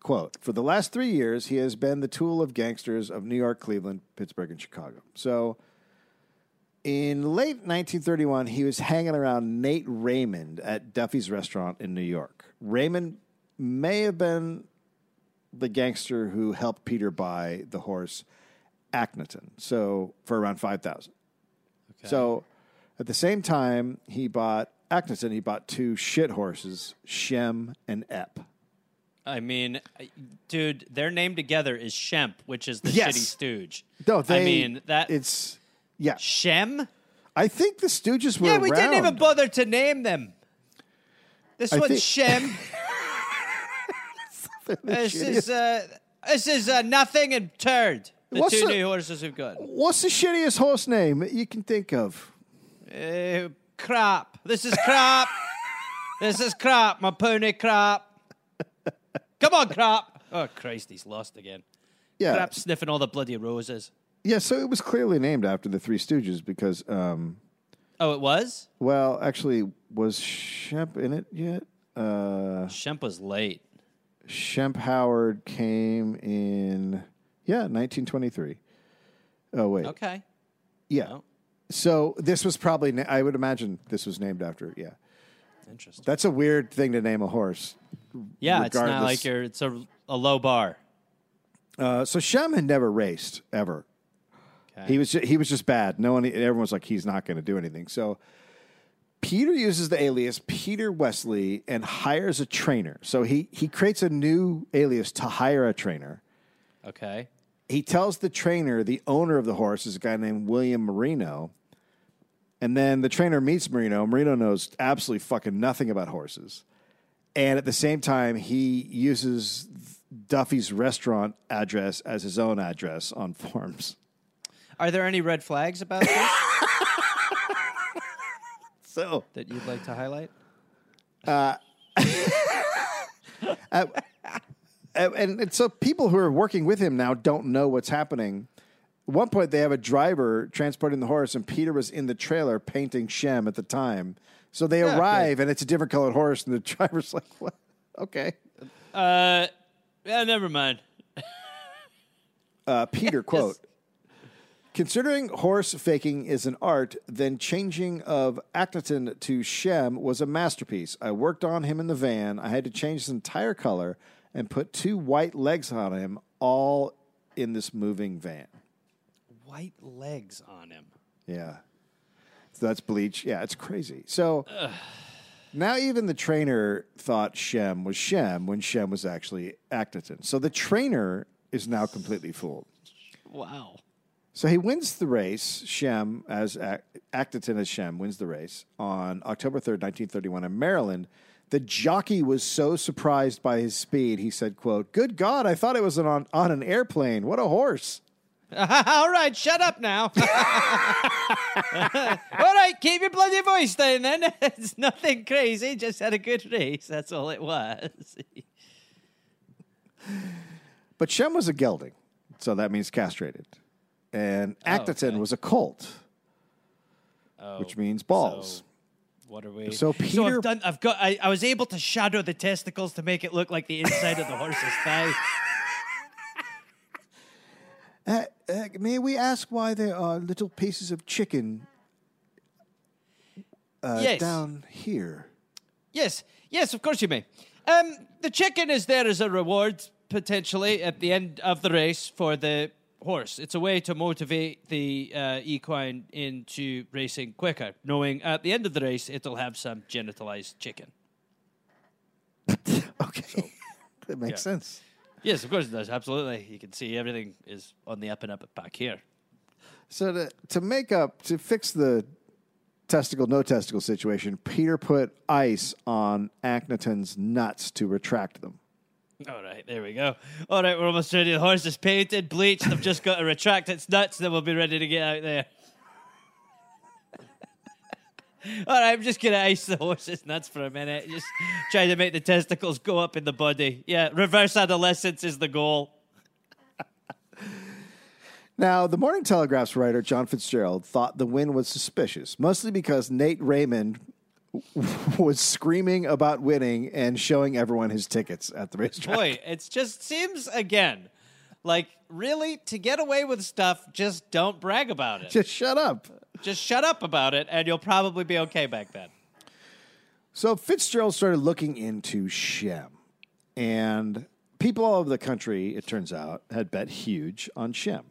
Quote, for the last three years, he has been the tool of gangsters of New York, Cleveland, Pittsburgh, and Chicago. So, in late 1931, he was hanging around Nate Raymond at Duffy's restaurant in New York. Raymond may have been the gangster who helped Peter buy the horse Akhenaton, so for around 5000 So at the same time he bought Akhenaton, he bought two shit horses, Shem and Ep. I mean, dude, their name together is Shemp, which is the Yes. shitty stooge. No, they. I mean that it's yeah. Shem. I think the Stooges were Yeah, we didn't even bother to name them. This I one's think- Shem. [laughs] this is uh, this is uh, nothing and turd. The What's two the- new horses we've got. What's the shittiest horse name you can think of? Uh, crap. This is crap. [laughs] this is crap. My pony crap. Come on, crap. Oh Christ, he's lost again. Yeah, Crap sniffing all the bloody roses. yeah. So it was clearly named after the Three Stooges because, um, Oh, it was. well, actually, was Shemp in it yet? Uh, Shemp was late. Shemp Howard came in, yeah, 1923. Oh wait, Okay. yeah. Oh. So this was probably, na- I would imagine this was named after. Yeah, Interesting. that's a weird thing to name a horse. Yeah, it's not like you're. It's a, a low bar. Uh, so Shem had never raced ever. Okay. He was ju- he was just bad. No one, everyone was like, he's not going to do anything. So Peter uses the alias Peter Wesley and hires a trainer. So he he creates a new alias to hire a trainer. Okay. He tells the trainer the owner of the horse is a guy named William Marino. And then the trainer meets Marino. Marino knows absolutely fucking nothing about horses. And at the same time, he uses Duffy's restaurant address as his own address on [laughs] forms. Are there any red flags about this [laughs] So that you'd like to highlight? Uh, [laughs] and, and, and so people who are working with him now don't know what's happening. At one point, they have a driver transporting the horse, and Peter was in the trailer painting Shem at the time. So they Yeah, arrive, and it's a different colored horse, and the [laughs] driver's like, "What? Okay." Uh, yeah, never mind. Uh, Peter [laughs] quote. Considering horse faking is an art, then changing of Acton to Shem was a masterpiece. I worked on him in the van. I had to change his entire color and put two white legs on him, all in this moving van. White legs on him. Yeah. So that's bleach. Yeah, it's crazy. So now even the trainer thought Shem was Shem when Shem was actually Acton. So the trainer is now completely fooled. Wow. So he wins the race. Shem, as Ac- Acton as Shem, wins the race on October 3rd, 1931 in Maryland. The jockey was so surprised by his speed, he said, quote, Good God, I thought it was an on, on an airplane. What a horse. [laughs] All right, shut up now. [laughs] all right, keep your bloody voice down then. [laughs] It's nothing crazy, just had a good race. That's all it was. But Shem was a gelding, so that means castrated. And oh, Acton okay. was a colt, which oh, means balls. What are we? So Peter- I've done. I've got. I, I was able to shadow the testicles to make it look like the inside of the horse's thigh. [laughs] Uh, uh, may we ask why there are little pieces of chicken uh, Yes. down here? Yes, yes, of course you may. Um, the chicken is there as a reward potentially at the end of the race for the horse. It's a way to motivate the uh, equine into racing quicker, knowing at the end of the race it'll have some genitalized chicken. [laughs] Okay. that makes yeah. sense. Yes, of course it does. Absolutely, you can see everything is on the up and up back here. So to to make up to fix the testicle no testicle situation, Peter put ice on Akhenaton's nuts to retract them. All right, there we go. All right, we're almost ready. The horse is painted, bleached. I've just got to retract its nuts, then we'll be ready to get out there. [laughs] All right, I'm just to ice the horse's nuts for a minute. Just trying to make the testicles go up in the body. Yeah, reverse adolescence is the goal. [laughs] Now, the Morning Telegraph's writer John Fitzgerald thought the win was suspicious, mostly because Nate Raymond [laughs] was screaming about winning and showing everyone his tickets at the racetrack. Boy, it just seems, again, like really to get away with stuff, just don't brag about it. Just shut up. Just shut up about it, and you'll probably be okay back then. So Fitzgerald started looking into Shem, and people all over the country, it turns out, had bet huge on Shem.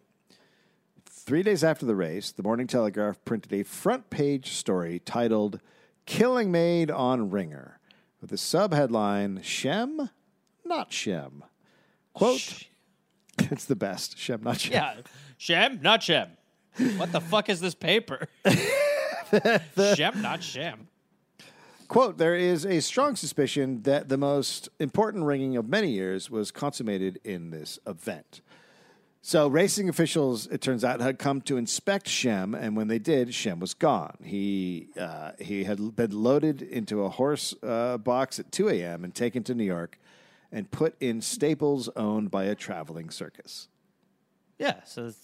Three days after the race, the Morning Telegraph printed a front page story titled Killing Made on Ringer with the subheadline Shem not Shem. Quote, [laughs] it's the best. Shem, not Shem. Yeah. Shem, not Shem. What the fuck is this paper? [laughs] Shem, not Shem. Quote, there is a strong suspicion that the most important ringing of many years was consummated in this event. So, racing officials, it turns out, had come to inspect Shem, and when they did, Shem was gone. He uh, he had been loaded into a horse uh, box at 2 a.m. and taken to New York and put in stables owned by a traveling circus. Yeah, so it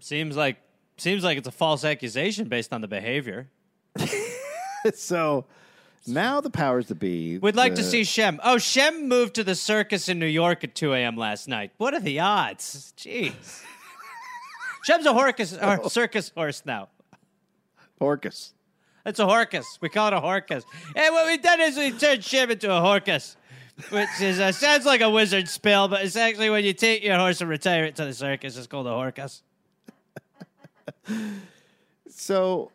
seems like seems like it's a false accusation based on the behavior. [laughs] so, now the powers that be. We'd like to the- see Shem. Oh, Shem moved to the circus in New York at 2 a.m. last night. What are the odds? Jeez. [laughs] Shem's a horcus, or circus horse now. Orcus. It's a horcus. We call it a horcus. And what we've done is we turned Shem into a horcus, which is uh, sounds like a wizard spell, but it's actually when you take your horse and retire it to the circus, it's called a horcus. [laughs] So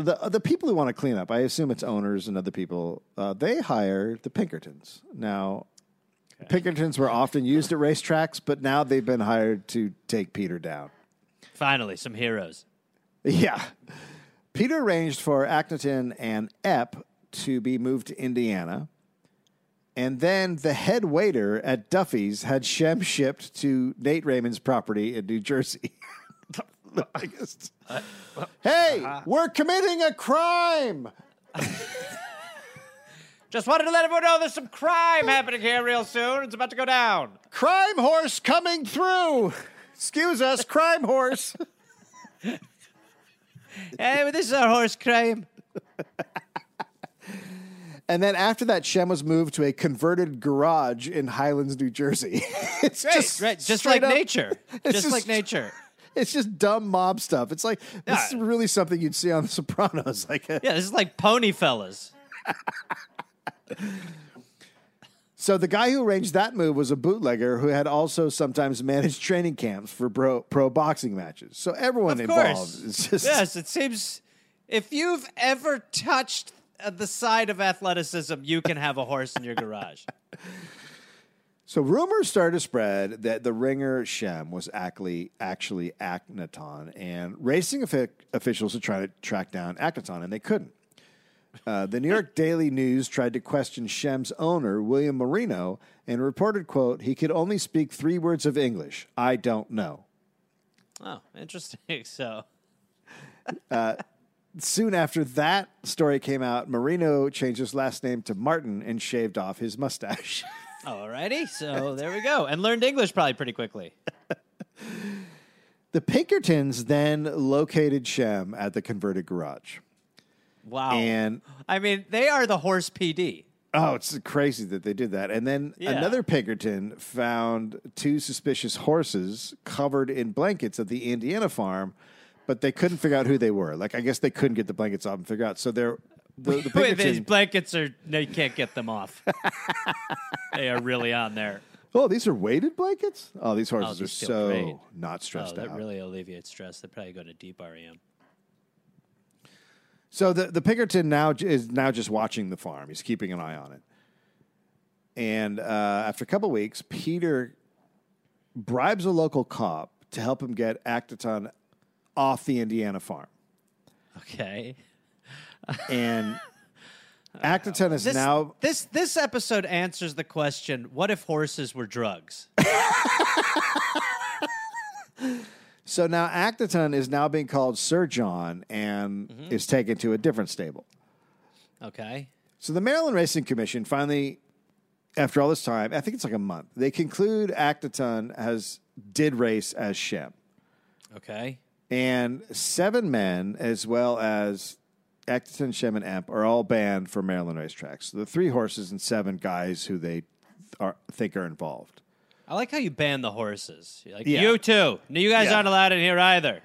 the the people who want to clean up, I assume it's owners and other people. Uh, they hire the Pinkertons. Now, Pinkertons were often used at racetracks, but now they've been hired to take Peter down. Finally, some heroes. Yeah, Peter arranged for Acton and Epp to be moved to Indiana. And then the head waiter at Duffy's had Shem shipped to Nate Raymond's property in New Jersey. [laughs] [laughs] I guess- hey, uh-huh. we're committing a crime. [laughs] Just wanted to let everyone know there's some crime happening here real soon. It's about to go down. Crime horse coming through. Excuse us, crime horse. [laughs] Hey, well, this is our horse crime. [laughs] And then after that, Shem was moved to a converted garage in Highlands, New Jersey. it's Right, just right, just like up- nature. Just, just like nature. It's just dumb mob stuff. It's like this is really something you'd see on The Sopranos. Like, a, Yeah, this is like pony fellas. [laughs] so the guy who arranged that move was a bootlegger who had also sometimes managed training camps for pro, pro boxing matches. So everyone involved is just Yes, it seems if you've ever touched the side of athleticism, you can have a horse in your garage. [laughs] So rumors started to spread that the ringer Shem was actually actually Akhenaton, and racing offi- officials were trying to track down Akhenaton, and they couldn't. Uh, the New York [laughs] Daily News tried to question Shem's owner, William Marino, and reported, "quote He could only speak three words of English. I don't know." Oh, interesting. [laughs] So, Soon after that story came out, Marino changed his last name to Martin and shaved off his mustache. [laughs] alrighty. So there we go. And learned English probably pretty quickly. the Pinkertons then located Shem at the converted garage, Wow. and I mean, they are the horse PD. Oh, it's crazy that they did that. And then Yeah. another Pinkerton found two suspicious horses covered in blankets at the Indiana farm, but they couldn't figure out who they were. Like, I guess they couldn't get the blankets off and figure out. So they're [laughs] the, the blankets are, they can't get them off. [laughs] they are really on there. oh, these are weighted blankets. Oh, these horses these are so great. not Oh, stressed that out. really alleviates stress. They probably go to deep REM. So the the Pinkerton now is now just watching the farm. He's keeping an eye on it. And uh, after a couple weeks, Peter bribes a local cop to help him get Actaton off the Indiana farm. Okay. And [laughs] Actaton is This, now this this episode answers the question: What if horses were drugs? [laughs] so now Actaton is now being called Sir John and Mm-hmm. is taken to a different stable. Okay. So the Maryland Racing Commission finally, after all this time, I think it's like a month, they conclude Actaton has did race as Shem. Okay. And seven men, as well as Acton, Shem, and Emp, are all banned from Maryland racetracks. So the three horses and seven guys who they are, think are involved. I like how you ban the horses. You're like Yeah. you too. No, you guys Yeah. aren't allowed in here either.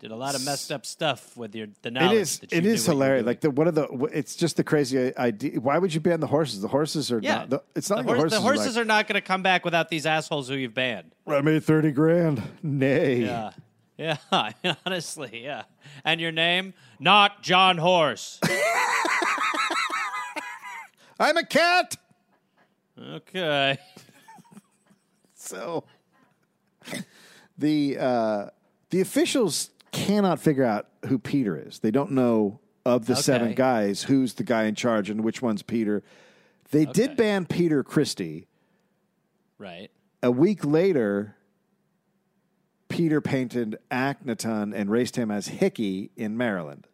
Did a lot of messed up stuff with your the knowledge. it is that you it knew is what you were hilarious. Like the one of the it's just the crazy idea. Why would you ban the horses? The horses are yeah, not. The, it's not the, like horse- the horses. the horses are, are not going to come back without these assholes who you've banned. like, I made thirty grand. Nay. Yeah. Yeah, [laughs] honestly, yeah. And your name? Not John Horse. [laughs] I'm a cat. Okay. So the uh, the officials cannot figure out who Peter is. They don't know of the seven guys who's the guy in charge and which one's Peter. They Okay. did ban Peter Christie. Right. A week later, Peter painted Akhenaton and raced him as Hickey in Maryland.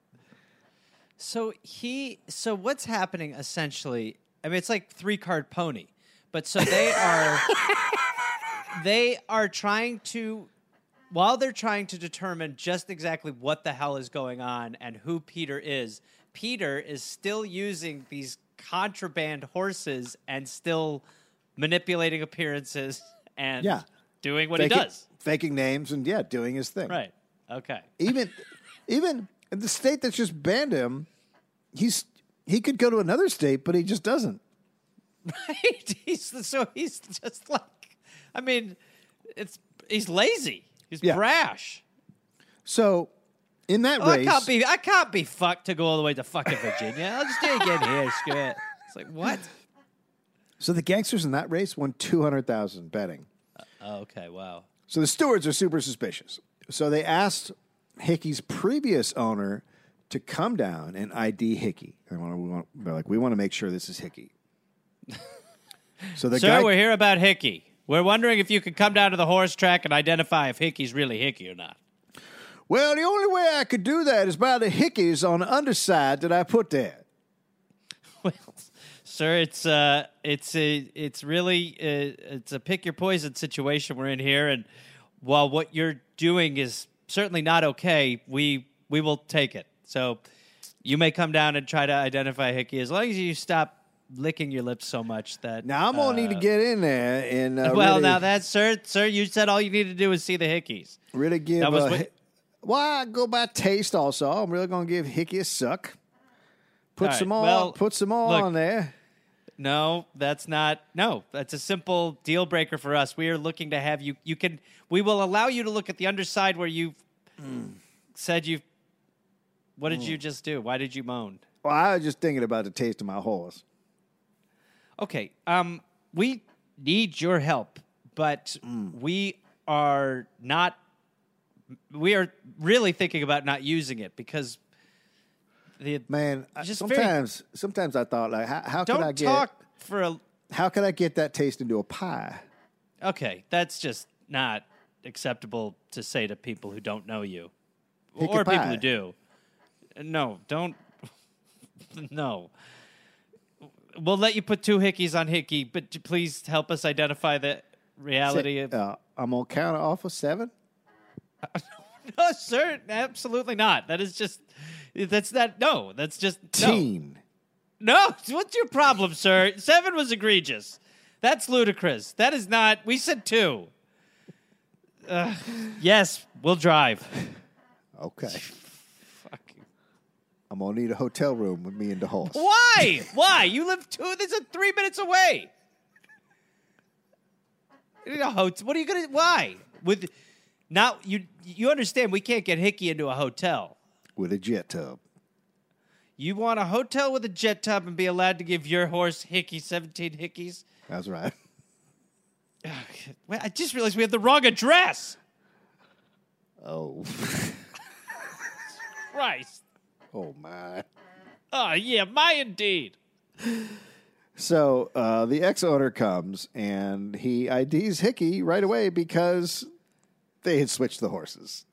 So he so what's happening essentially? I mean, it's like three card pony, but so they are [laughs] they are trying to while they're trying to determine just exactly what the hell is going on and who Peter is. Peter is still using these contraband horses and still manipulating appearances and Yeah. doing what faking, he does. Faking names and yeah, doing his thing. Right. Okay. Even even in the state that's just banned him, he's he could go to another state, but he just doesn't. Right. [laughs] He's so he's just like I mean, it's he's lazy. He's Yeah. brash. So in that Oh, I can't be I can't be fucked to go all the way to fucking Virginia. I'll just do it again here, screw it. It's like what? so the gangsters in that race won two hundred thousand betting. Uh, oh, okay, wow. So the stewards are super suspicious. So they asked Hickey's previous owner to come down and ID Hickey. They want, we want, they're like, we want to make sure this is Hickey. [laughs] So the Sir, guy, we're here about Hickey. We're wondering if you could come down to the horse track and identify if Hickey's really Hickey or not. well, the only way I could do that is by the Hickeys on the underside that I put there. [laughs] Well, sir, it's uh, it's a, it's really, uh, it's a pick your poison situation we're in here, and while what you're doing is certainly not okay, we we will take it. So you may come down and try to identify Hickey as long as you stop licking your lips so much that. Now I'm gonna need to get in there and uh, well, really, now that, sir, sir, you said all you need to do is see the Hickeys. really give. that was uh, what- Hi- well, I go by taste. Also, I'm really gonna give Hickey a suck. Put All right, some more. well, put some more look, on there. No, that's not. No, that's a simple deal breaker for us. We are looking to have you. You can. We will allow you to look at the underside where you said you. What did you just do? Why did you moan? Well, I was just thinking about the taste of my horse. Okay. Um, we need your help, but we are not. We are really thinking about not using it because the Man, I- Just very- sometimes sometimes I thought like how, how could I get talk for a. how could I get that taste into a pie? Okay, that's just not acceptable to say to people who don't know you, Hickey or people who do. No, don't. [laughs] no. We'll let you put two hickeys on hickey, but please help us identify the reality of. Uh, I'm it off of seven. [laughs] No, sir, absolutely not. That is just. That's not. No, that's just. No. Teen. No, what's your problem, sir? Seven was egregious. That's ludicrous. That is not. We said two. Ugh. yes, we'll drive. Okay. Fucking. I'm gonna need a hotel room with me and the horse. Why? Why? You live two. This is three minutes away. A hotel. What are you gonna? Why? With now you you understand we can't get Hickey into a hotel. With a jet tub. You want a hotel with a jet tub and be allowed to give your horse Hickey seventeen Hickeys? That's right. [sighs] Well, I just realized we have the wrong address. Oh. [laughs] Christ. oh my. Oh yeah, my indeed. So uh, the ex owner comes and he IDs Hickey right away because they had switched the horses.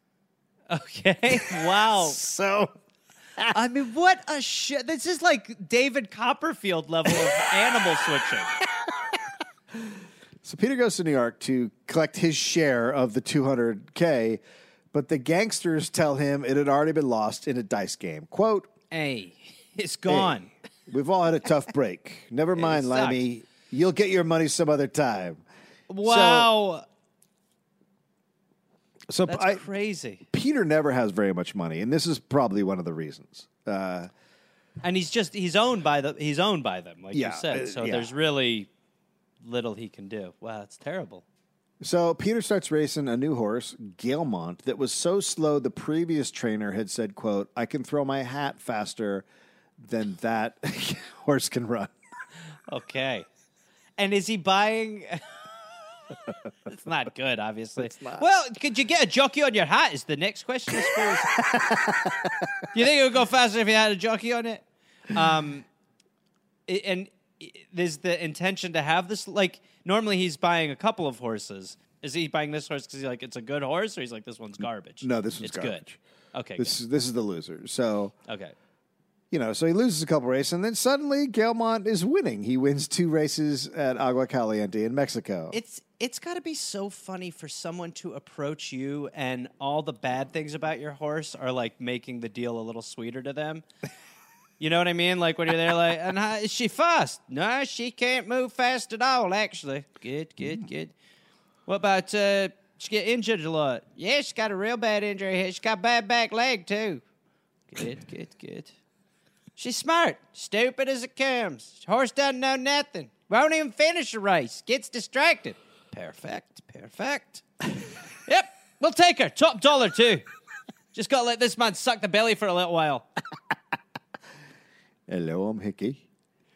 Okay. [laughs] Wow. So I mean, what a shit. This is like David Copperfield level of animal switching. So Peter goes to New York to collect his share of the 200K, but the gangsters tell him it had already been lost in a dice game. Quote, Hey, it's gone. "Hey, we've all had a tough break. Never mind. Limey. You'll get your money some other time. Wow. So That's I, crazy. Peter never has very much money, and this is probably one of the reasons. Uh, And he's just he's owned by the he's owned by them, like Yeah, you said. uh, So yeah. there's really little he can do. Wow, it's terrible. So Peter starts racing a new horse, Galemont, that was so slow the previous trainer had said, quote, I can throw my hat faster than that [laughs] horse can run. Okay. And is he buying? It's not good, obviously. Well, could you get a jockey on your hat? Is the next question, I suppose. Do [laughs] you think it would go faster if you had a jockey on it? Um, and i- there's the intention to have this. Like normally, he's buying a couple of horses. Is he buying this horse because he's like it's a good horse, or he's like this one's garbage? No, this one's it's garbage. good. Okay, This is this is the loser. So okay. You know, so he loses a couple races, and then suddenly Gailmont is winning. He wins two races at Agua Caliente in Mexico. It's it's got to be so funny for someone to approach you and all the bad things about your horse are like making the deal a little sweeter to them. You know what I mean? Like when you're there, like, and how, is she fast? No, she can't move fast at all. Actually, good, good, good. What about uh, she get injured a lot? Yeah, she got a real bad injury. She got bad back leg too. Good, good, good. She's smart, stupid as it comes. Horse doesn't know nothing. Won't even finish a race. Gets distracted. Perfect, perfect. [laughs] yep, we'll take her. Top dollar too. Just gotta let this man suck the belly for a little while. [laughs] Hello, I'm Hickey.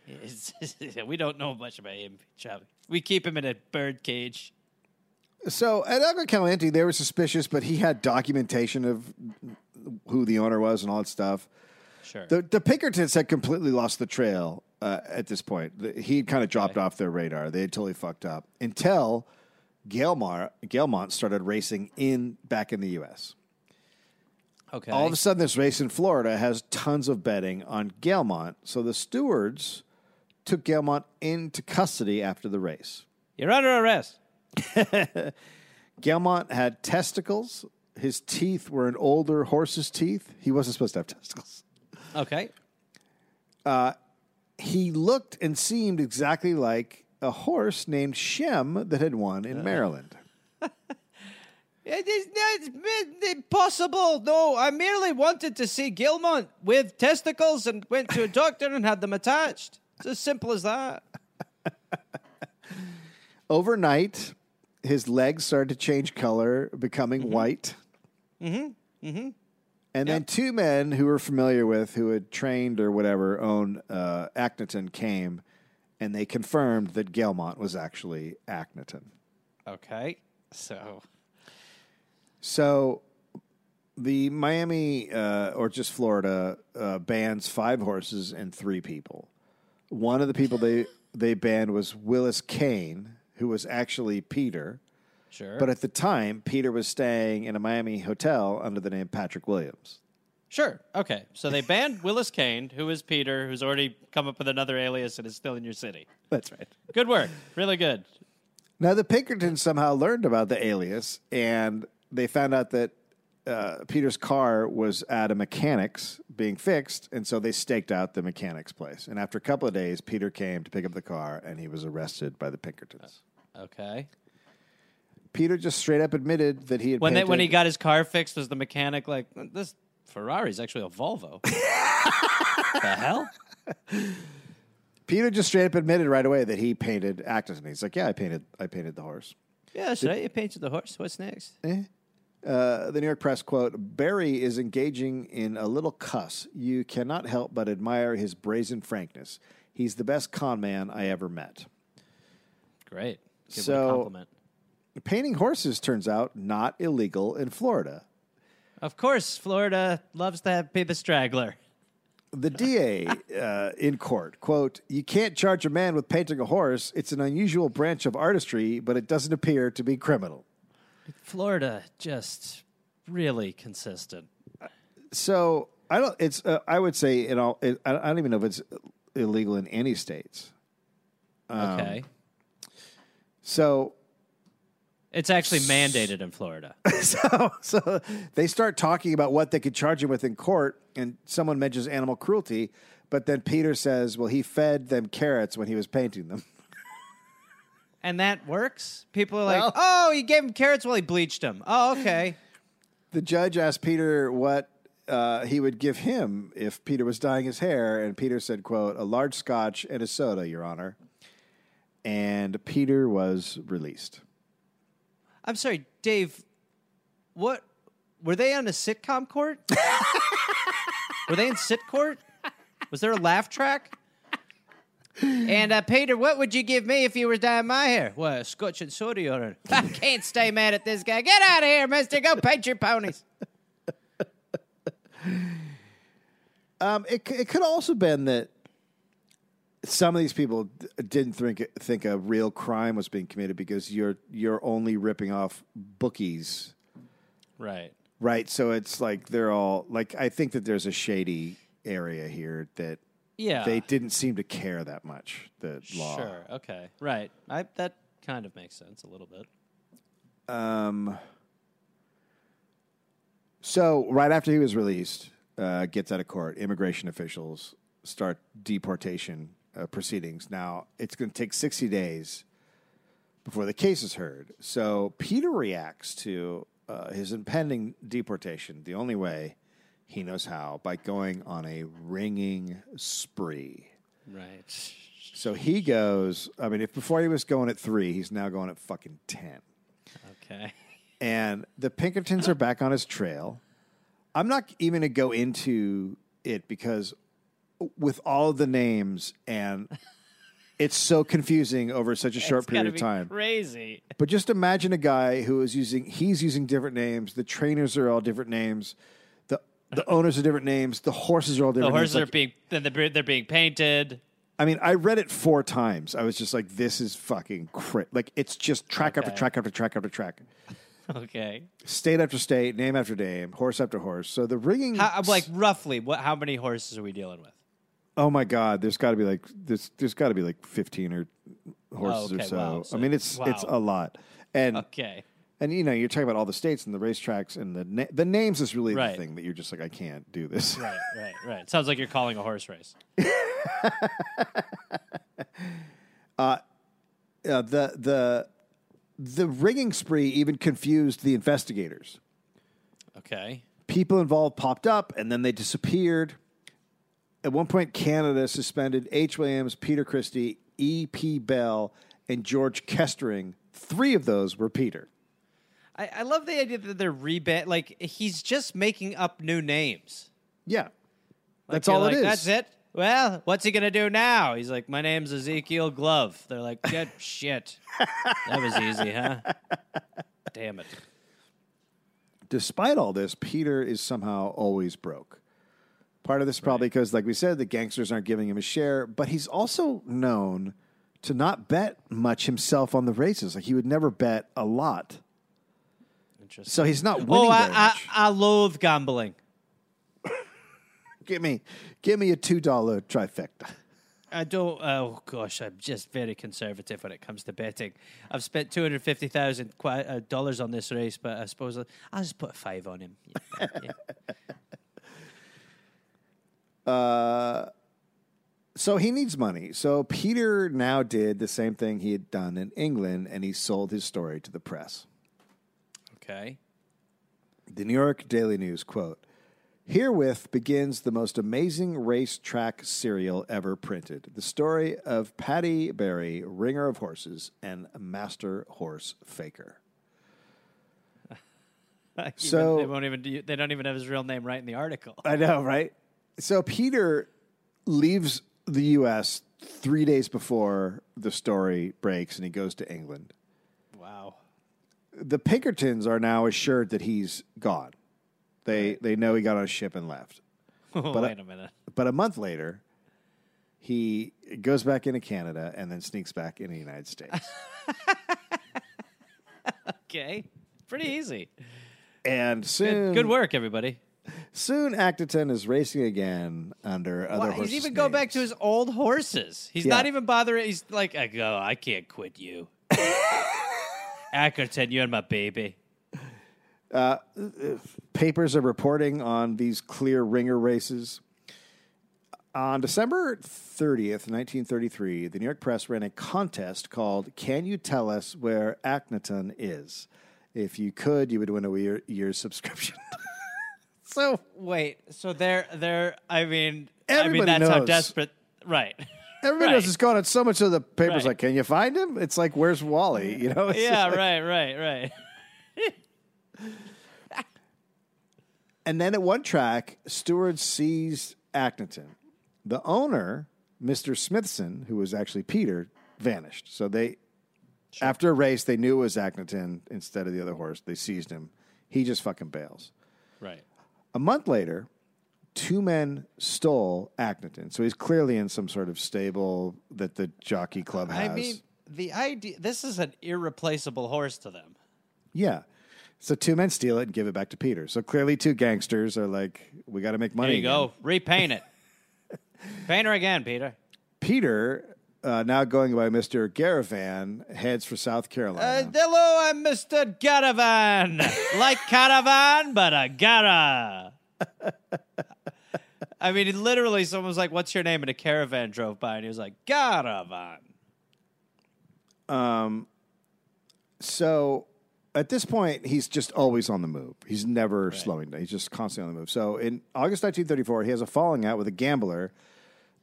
[laughs] We don't know much about him, Charlie. We keep him in a bird cage. So at Agua Caliente, they were suspicious, but he had documentation of who the owner was and all that stuff. Sure. The the Pinkertons had completely lost the trail uh, at this point. The- He kind of dropped off their radar. They had totally fucked up until Gailmar, Gailmont started racing in back in the U.S. okay. All of a sudden, this race in Florida has tons of betting on Gailmont. So the stewards took Gailmont into custody after the race. You're under arrest. [laughs] Gailmont had testicles. His teeth were an older horse's teeth. He wasn't supposed to have testicles. Okay. He looked and seemed exactly like a horse named Shem that had won in Maryland. [laughs] It is not impossible. No, I merely wanted to see Gilmont with testicles and went to a doctor and had them attached. It's as simple as that. [laughs] Overnight, his legs started to change color, becoming white. Mm-hmm. Mm-hmm. And then two men who were familiar with, who had trained or whatever, own uh, came, and they confirmed that Gailmont was actually Akhenaton. Okay. So, So the Miami uh, or just Florida uh, bans five horses and three people. One of the people they they banned was Willis Kane, who was actually Peter. Sure. But at the time, Peter was staying in a Miami hotel under the name Patrick Williams. sure. Okay. So they banned Willis Kane, who is Peter, who's already come up with another alias and is still in your city. That's right. Good work. Really good. Now the Pinkertons somehow learned about the alias, and they found out that uh, Peter's car was at a mechanic's being fixed, and so they staked out the mechanic's place. And after a couple of days, Peter came to pick up the car, and he was arrested by the Pinkertons. Okay. Peter just straight up admitted that he had When they, when he got his car fixed, was the mechanic like, this Ferrari's actually a Volvo? [laughs] the hell? Peter just straight up admitted right away that he painted Akhenaton. He's like, "Yeah, I painted, I painted the horse." Yeah, that's right. You painted the horse. What's next? Uh, the New York Press quote: Barrie is engaging in a little cuss. You cannot help but admire his brazen frankness. He's the best con man I ever met. Great. Give So- it a compliment. Painting horses turns out not illegal in Florida. Of course, Florida loves to have, be the straggler. The DA uh, in court quote: You can't charge a man with painting a horse. It's an unusual branch of artistry, but it doesn't appear to be criminal. Florida just really consistent. So I don't. It's. Uh, I would say in all. It, I I don't even know if it's illegal in any states. Um, Okay. So It's actually mandated in Florida. [laughs] so so they start talking about what they could charge him with in court, and someone mentions animal cruelty, but then Peter says, "Well, he fed them carrots when he was painting them." and that works? People are like, Well- oh, he gave him carrots while he bleached them. Oh, okay. The judge asked Peter what uh, he would give him if Peter was dyeing his hair, and Peter said, "quote A large Scotch and a soda, Your Honor." And Peter was released. I'm sorry, Dave. What were they on a sitcom court? [laughs] were they in sit court? Was there a laugh track? And uh, Peter, what would you give me if you were dyeing my hair? Well, scotch and soda on it. I can't stay mad at this guy. Get out of here, mister. Go paint your ponies. Um, it it could also been that some of these people d- didn't think think a real crime was being committed because you're you're only ripping off bookies, Right. right? So it's like they're all like I think that there's a shady area here that Yeah. they didn't seem to care that much. The law. Sure. Okay. Right. I, that kind of makes sense a little bit. Um, so right after he was released, uh, gets out of court, immigration officials start deportation uh, proceedings. Now it's going to take sixty days before the case is heard. So Peter reacts to uh, his impending deportation the only way he knows how by going on a ringing spree. Right. So he goes. I mean, if before he was going at three, he's now going at fucking ten. Okay. and the Pinkertons are back on his trail. I'm not even going to go into it because with all the names and it's so confusing over such a short It's period of time. Crazy. But just imagine a guy who is using he's using different names. The trainers are all different names. The the [laughs] owners are different names. The horses are all different. The horses names. are Like, being then they're, they're being painted. I mean, I read it four times. I was just like, "This is fucking crit." Like it's just track after track after track after track. [laughs] Okay. state after state, name after name, horse after horse. So the ringing, How, like roughly, what? How many horses are we dealing with? Oh my god, there's got to be like there's there's got to be like 15 or horses okay, or so. wow. So- I mean, it's it's a lot, and Okay. and you know you're talking about all the states and the racetracks and the na- the names is really Right. the thing that you're just like I can't do this. Right. [laughs] Right. Right. Sounds like you're calling a horse race. [laughs] Uh, the the the ringing spree even confused the investigators. Okay. people involved popped up and then they disappeared. At one point, Canada suspended H. Williams, Peter Christie, E. P. Bell, and George Kestering. Three of those were Peter. I, I love the idea that they're rebat. Like he's just making up new names. Yeah, Like, that's all like, it is. That's it. Well, what's he gonna do now? He's like, my name's Ezekiel Glove. They're like, good [laughs] shit. That was easy, huh? Damn it. Despite all this, Peter is somehow always broke. Part of this is probably because, like we said, the gangsters aren't giving him a share, but he's also known to not bet much himself on the races. Like he would never bet a lot. Interesting. So he's not winning Oh, I, I. I loathe gambling. Give me, give me a two dollar trifecta. I don't. Oh gosh, I'm just very conservative when it comes to betting. I've spent two hundred fifty thousand uh, dollars on this race, but I suppose I'll I'll just put a five on him. Yeah, yeah. [laughs] Uh, so he needs money. So Peter now did the same thing he had done in England, and he sold his story to the press. Okay. The New York Daily News quote Herewith begins the most amazing racetrack serial ever printed. The story of Paddy Barrie, ringer of horses, and master horse faker. [laughs] Even- So- they won't even. Do, they don't even have his real name right in the article. I know, right? So Peter leaves the U.S. three days before the story breaks, and he goes to England. Wow. the Pinkertons are now assured that he's gone. They they know he got on a ship and left. [laughs] Wait I- a minute. But a month later, he goes back into Canada and then sneaks back into the United States. [laughs] Okay. Pretty easy. and soon, Good, good work, everybody. Soon, Akhenaton is racing again under other Wow, horses. he's even going back to his old horses. He's Yeah. not even bothering. He's like, I go, I can't quit you. [laughs] Akhenaton, you're my baby. Uh, papers are reporting on these clear ringer races. On December 30th, 1933, the New York Press ran a contest called Can You Tell Us Where Akhenaton Is? If you could, you would win a year, year's subscription. [laughs] So wait, so they're they're. I mean, I Everybody mean that's how desperate. Right. Everybody Right. knows it's going on so much of the papers Right. like, Can you find him? It's like, Where's Wally? You know? It's yeah. like- Right. Right. Right. [laughs] And then at one track, Stewart sees Akhenaton. The owner, Mr. Smithson, who was actually Peter, vanished. So they, after a race, they knew it was Akhenaton instead of the other horse. They seized him. He just fucking bails. Right. A month later, two men stole Akhenaton. So he's clearly in some sort of stable that the jockey club has. I mean, the idea. This is an irreplaceable horse to them. yeah. So two men steal it and give it back to Peter. So clearly, two gangsters are like, "We got to make money." There you again." go. Repaint it. [laughs] Paint her again, Peter. Peter, uh, now going by Mister Garavan, heads for South Uh, Carolina. hello, I'm Mr. Garavan. [laughs] like caravan, but a gara. I mean, literally, someone was like, "What's your name?" And a caravan drove by, and he was like, "Caravan." So at this point, he's just always on the move. He's never slowing down. He's just constantly on the move. So in August 1934, he has a falling out with a gambler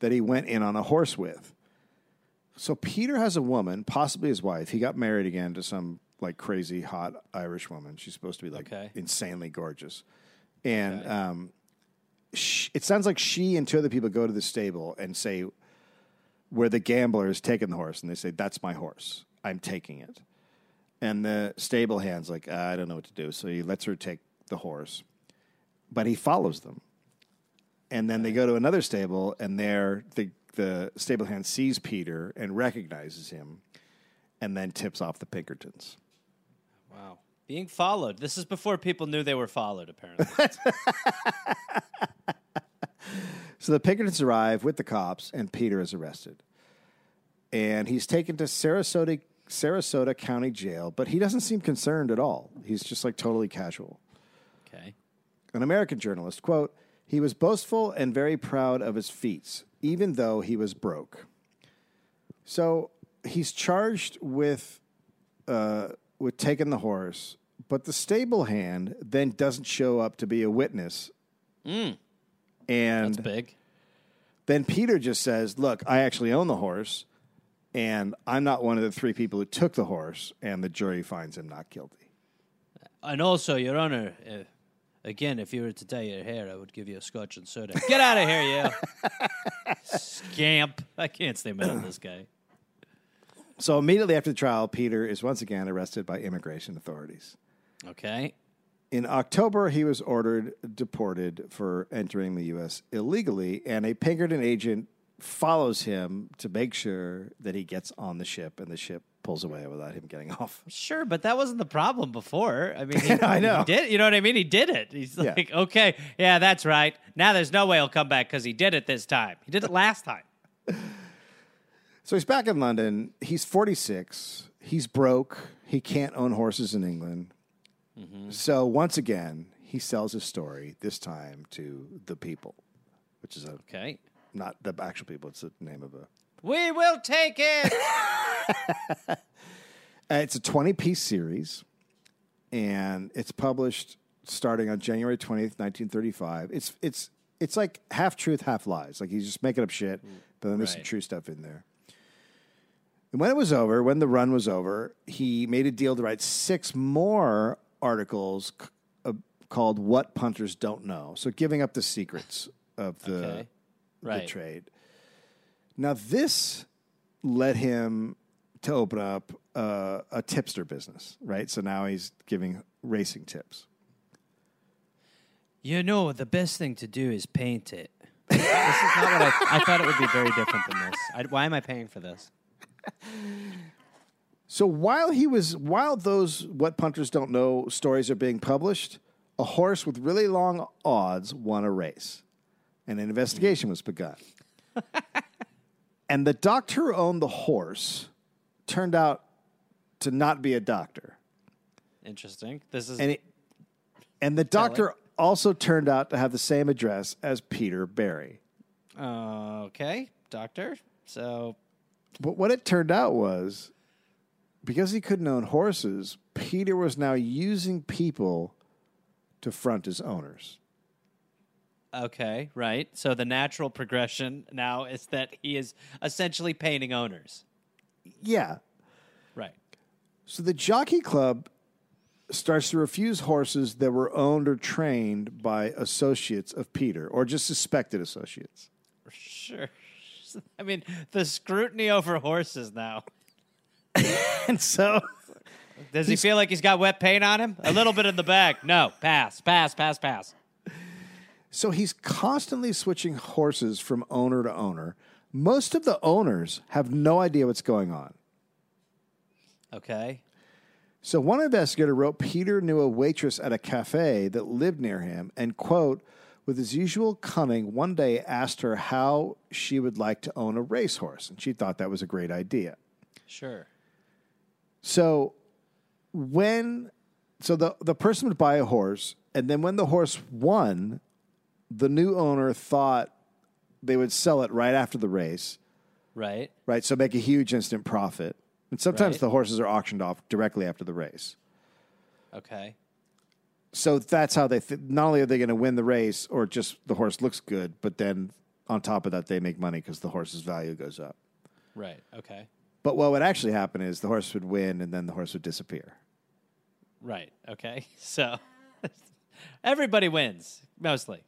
that he went in on a horse with. So Peter has a woman, possibly his wife. He got married again to some like crazy hot Irish woman. She's supposed to be like Okay. insanely gorgeous. And um, sh it sounds like she and two other people go to the stable and say, where the gambler is taking the horse, and they say, That's my horse. I'm taking it. And the stable hand's like, I don't know what to do. So he lets her take the horse, but he follows them. And then they go to another stable, and there the, the stable hand sees Peter and recognizes him, and then tips off the Pinkertons. Wow. Being followed. This is before people knew they were followed, apparently. [laughs] So the Pinkertons arrive with the cops, and Peter is arrested. And he's taken to Sarasota, Sarasota County Jail, but he doesn't seem concerned at all. He's just like totally casual. okay. An American journalist, quote, he was boastful and very proud of his feats, even though he was broke. So he's charged with uh, with taking the horse, but the stable hand then doesn't show up to be a witness. And That's big. then Peter just says, Look, I actually own the horse, and I'm not one of the three people who took the horse, and the jury finds him not guilty. And also, Your Honor, uh, again, if you were to dye your hair, I would give you a scotch and soda. Get out of here, you [laughs] scamp! I can't stay mad at this guy. So immediately after the trial, Peter is once again arrested by immigration authorities. Okay. In October, he was ordered deported for entering the U.S. illegally, and a Pinkerton agent follows him to make sure that he gets on the ship, and the ship pulls away without him getting [laughs] off. Sure, but that wasn't the problem before. I mean, [laughs] he, I know. he did. You know what I mean? He did it. He's Yeah. like, okay, yeah, that's right. Now there's no way he'll come back because he did it this time. He did it last time. [laughs] So he's back in London. He's 46. He's broke. He can't own horses in England. Mm-hmm. So once again, he sells his story, this time to the people, which is a, Okay. not the actual people, it's the name of a We will take it. Uh, [laughs] it's a 20 piece series, and it's published starting on January 20th, 1935. It's, it's, it's like half truth, half lies. Like he's just making up shit, but then there's some true stuff in there. And when it was over, when the run was over, he made a deal to write six more articles c- uh, called What Punters Don't Know. So giving up the secrets of the, Okay. the trade. Now, this led him to open up uh, a tipster business, right? So now he's giving racing tips. You know, the best thing to do is paint it. this is not what I, I thought it would be very different than this. I, why am I paying for this? So while he was, while those what punters don't know stories are being published, a horse with really long odds won a race, and an investigation was begun. [laughs] and the doctor who owned the horse turned out to not be a doctor, Interesting. This is and it, and the doctor also turned out to have the same address as Peter Barrie. uh, okay, doctor. So But what it turned out was because he couldn't own horses, Peter was now using people to front his owners. okay, right. So the natural progression now is that he is essentially painting owners. Yeah. Right. So the Jockey Club starts to refuse horses that were owned or trained by associates of Peter or just suspected associates. Sure. [laughs] I mean, the scrutiny over horses now. [laughs] and so Does he feel like he's got wet paint on him? A little bit in the back. No, pass, pass, pass, pass. So he's constantly switching horses from owner to owner. Most of the owners have no idea what's going on. Okay. So one investigator wrote Peter knew a waitress at a cafe that lived near him and, quote, with his usual cunning, one day asked her how she would like to own a racehorse. And she thought that was a great idea. Sure. So when so the the person would buy a horse, and then when the horse won, the new owner thought they would sell it right after the race, Right. right? So make a huge instant profit. And sometimes Right. the horses are auctioned off directly after the race. Okay. So that's how they th- not only are they going to win the race or just the horse looks good, but then on top of that they make money because the horse's value goes up. Right. Okay. But what would actually happen is the horse would win and then the horse would disappear. Right. Okay. [laughs] So [laughs] everybody wins mostly.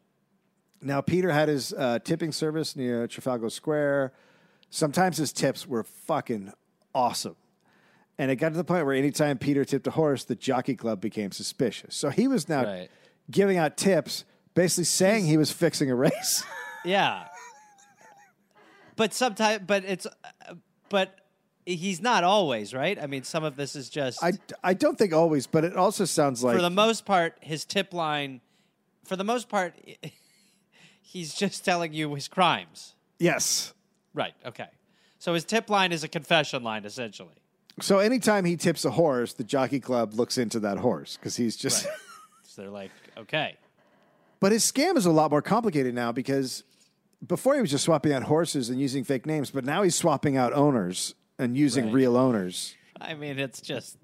Now, Peter had his uh, tipping service near Trafalgar Square. Sometimes his tips were fucking awesome. And it got to the point where anytime Peter tipped a horse, the jockey club became suspicious. So he was now Right. giving out tips, basically saying he was fixing a race. [laughs] Yeah. but sometimes, but it's, but he's not always right. I mean, some of this is just I, I don't think always, but it also sounds like for the most part his tip line. For the most part, he's just telling you his crimes. yes. Right. Okay. So his tip line is a confession line, essentially. So anytime he tips a horse, the jockey club looks into that horse because he's just. [laughs] So they're like, okay, But his scam is a lot more complicated now because before he was just swapping out horses and using fake names, but now he's swapping out owners and using Right. real owners. I mean, it's just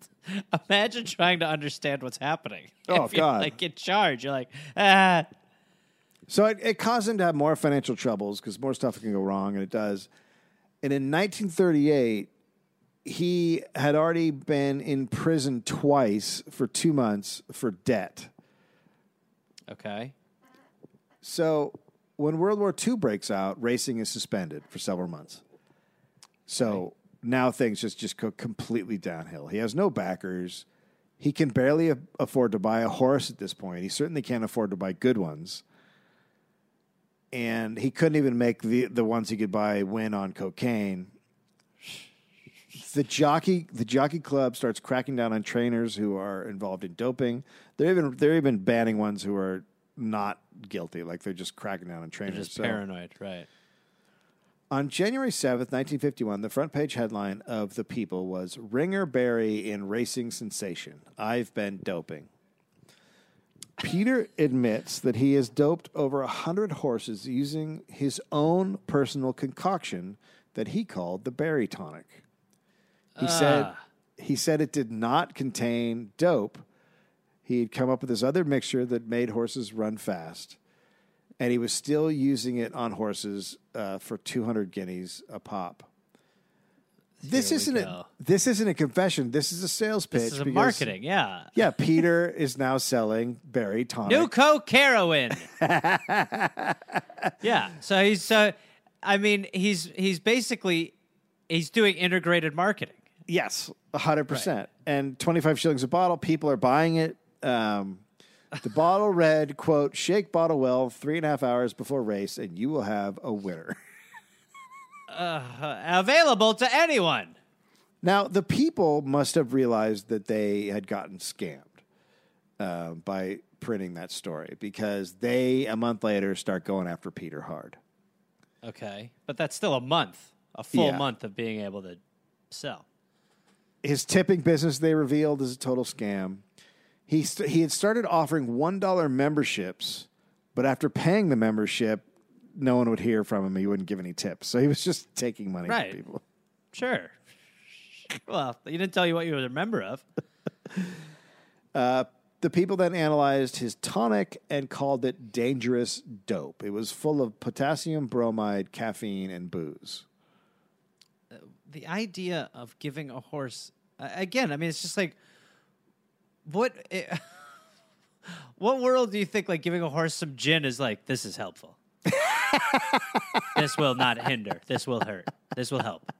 imagine trying to understand what's happening. Oh, [laughs] If God. Like in charge, you're like, ah, So it, it caused him to have more financial troubles because more stuff can go wrong, and it does. And in 1938, he had already been in prison twice for two months for debt. okay, So when World War II breaks out, racing is suspended for several months. So now things just just go completely downhill. He has no backers. He can barely afford to buy a horse at this point. He certainly can't afford to buy good ones. And he couldn't even make the the ones he could buy win on cocaine. The jockey the jockey club starts cracking down on trainers who are involved in doping. They're even they're even banning ones who are not guilty, like they're just cracking down on trainers. just So- paranoid, right? on January 7th, 1951, the front page headline of The People was Ringer Barrie in Racing Sensation. I've been doping. Peter admits that he has doped over 100 horses using his own personal concoction that he called the Barrie Tonic. He said Ah. he said it did not contain dope. He had come up with this other mixture that made horses run fast and he was still using it on horses uh, for 200 guineas a pop. This Here isn't a this isn't a confession. This is a sales pitch. This is a because- marketing, yeah. Yeah, Peter is now selling Barrie tonic. New Coke heroin. [laughs] yeah. So he's so I mean, he's he's basically he's doing integrated marketing. Yes, hundred percent. And 25 shillings a bottle. People are buying it. Um, the bottle read, "quote Shake bottle well three and a half hours before race, and you will have a winner." [laughs] Uh, available to anyone. Now, the people must have realized that they had gotten scammed uh, by printing that story because they, a month later, start going after Peter hard. Okay. But that's still a month, a full Yeah. month of being able to sell. His tipping business, they revealed, is a total scam. He, st- he had started offering $1 memberships, but after paying the membership, no one would hear from him. He wouldn't give any tips. So he was just taking money Right. from people. Sure. Well, he didn't tell you what you were a member of. The people then analyzed his tonic and called it dangerous dope. It was full of potassium bromide, caffeine, and booze. the idea of giving a horse uh, again i mean it's just like what eh, [laughs] what world do you think like giving a horse some gin is like this is helpful [laughs] [laughs] this will not hinder. This will hurt. This will help.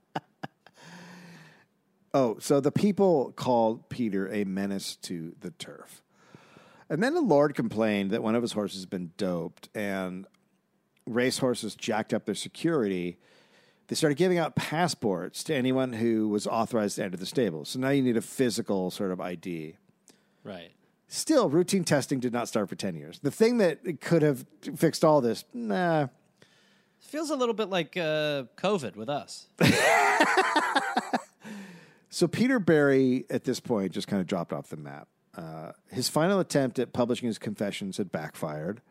Oh, so the people called Peter a menace to the turf. And then the Lord complained that one of his horses had been doped and racehorses jacked up their security. They started giving out passports to anyone who was authorized to enter the stable. So now you need a physical sort of ID. Right. Still, routine testing did not start for 10 years. The thing that could have fixed all this, nah. Feels a little bit like uh, COVID with us. [laughs] So Peter Barrie, at this point, just kind of dropped off the map. Uh, his final attempt at publishing his confessions had backfired.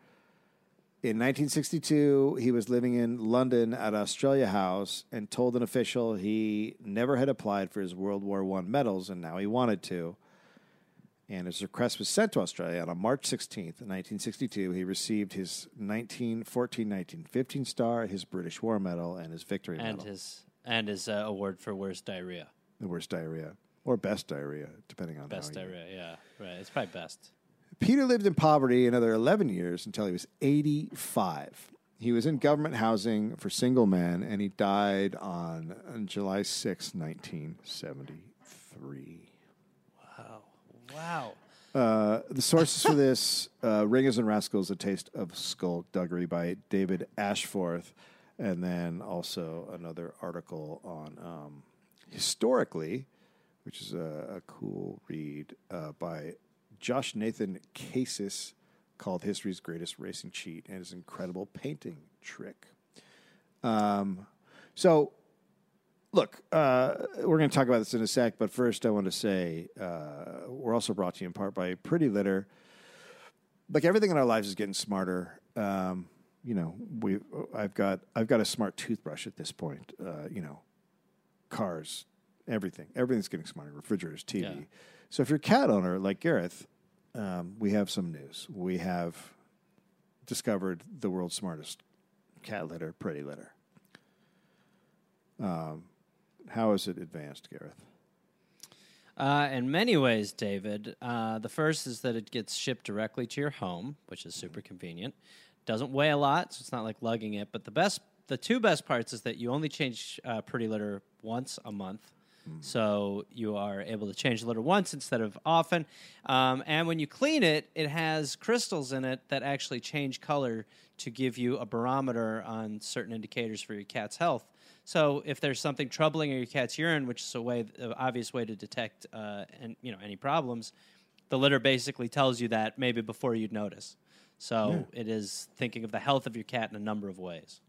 In 1962, he was living in London at Australia House and told an official he never had applied for his World War I medals and now he wanted to. And his request was sent to Australia. On March 16th, 1962, he received his 1914 1915 star, his British War Medal, and his Victory and Medal. his and his uh, award for worst diarrhea. the worst diarrhea, or best diarrhea, depending on Best how you- diarrhea, yeah. Right. It's probably best. Peter lived in poverty another 11 years until he was 85. He was in government housing for single men, and he died on, on July 6, 1973. Wow. Uh, the sources for this uh, Ringers and Rascals, A Taste of Skullduggery by David Ashforth, and then also another article on um, Historically, which is a, a cool read uh, by Josh Nathan Casis called History's Greatest Racing Cheat and his incredible painting trick. Um, so, look, uh, we're going to talk about this in a sec, but first I want to say uh, we're also brought to you in part by Pretty Litter. Like everything in our lives is getting smarter. Um, you know, we I've got I've got a smart toothbrush at this point. Uh, you know, cars, everything, everything's getting smarter. Refrigerators, TV. Yeah. So if you're a cat owner like Gareth, um, we have some news. We have discovered the world's smartest cat litter, Pretty Litter. Um, how is it advanced, Gareth? Uh, in many ways, David. Uh, the first is that it gets shipped directly to your home, which is super convenient. Doesn't weigh a lot, so it's not like lugging it. But the best, the two best parts is that you only change uh, Pretty Litter once a month. So you are able to change the litter once instead of often. Um, and when you clean it, it has crystals in it that actually change color to give you a barometer on certain indicators for your cat's health. So if there's something troubling in your cat's urine, which is a way, an obvious way to detect, uh, and you know any problems, the litter basically tells you that maybe before you'd notice. So it is thinking of the health of your cat in a number of ways.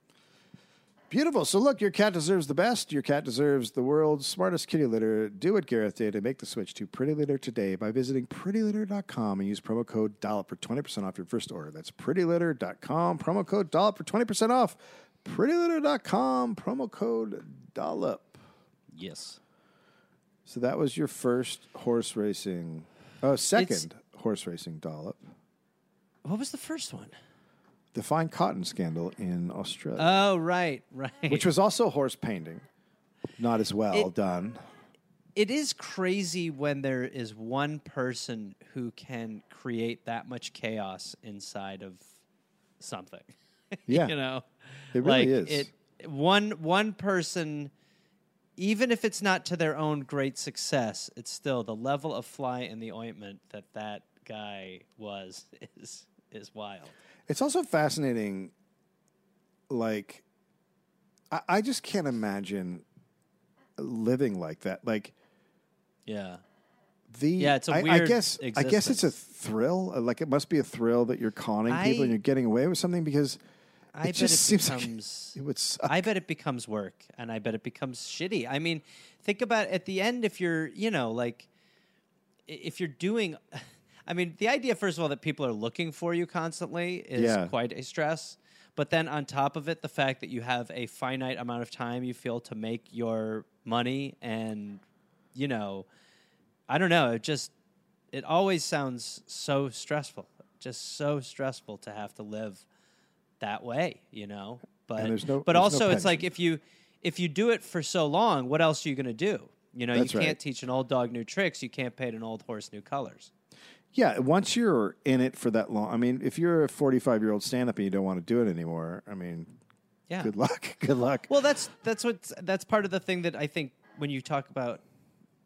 Beautiful. So look, your cat deserves the best. Your cat deserves the world's smartest kitty litter. Do what Gareth did and make the switch to Pretty Litter today by visiting prettylitter.com and use promo code DOLLOP for 20% off your first order. That's prettylitter.com, promo code DOLLOP for 20% off. prettylitter.com, promo code DOLLOP. Yes. So that was your first horse racing, oh, second horse racing dollop. What was the first one? The fine cotton scandal in Australia, Oh, right, right. which was also horse painting. Not as well It- done. it is crazy when there is one person who can create that much chaos inside of something. [laughs] Yeah. you know, It really like is. It one one person, even if it's not to their own great success, it's still the level of fly in the ointment that that guy was [laughs] is is wild. It's also fascinating. Like, I, I just can't imagine living like that. Like Yeah. the Yeah, it's a I, I weird I guess I guess it's a thrill. Like it must be a thrill that you're conning people and you're getting away with something because I it bet just it seems becomes. like [laughs] it would suck. I bet it becomes work, and I bet it becomes shitty. I mean, think about at the end if you're, you know, like if you're doing. [laughs] I mean, the idea, first of all, that people are looking for you constantly is Yeah. quite a stress. But then on top of it, the fact that you have a finite amount of time you feel to make your money, and you know, I don't know, it just it always sounds so stressful, just so stressful to have to live that way, you know. But there's no- but there's no also it's like if you if you do it for so long, what else are you going to do? You know, That's you can't teach an old dog new tricks. You can't paint an old horse new colors. Yeah, once you're in it for that long, I mean, if you're a 45 year old stand up and you don't want to do it anymore, I mean, Yeah. Good luck. [laughs] Good luck. Well, that's that's what that's part of the thing that I think when you talk about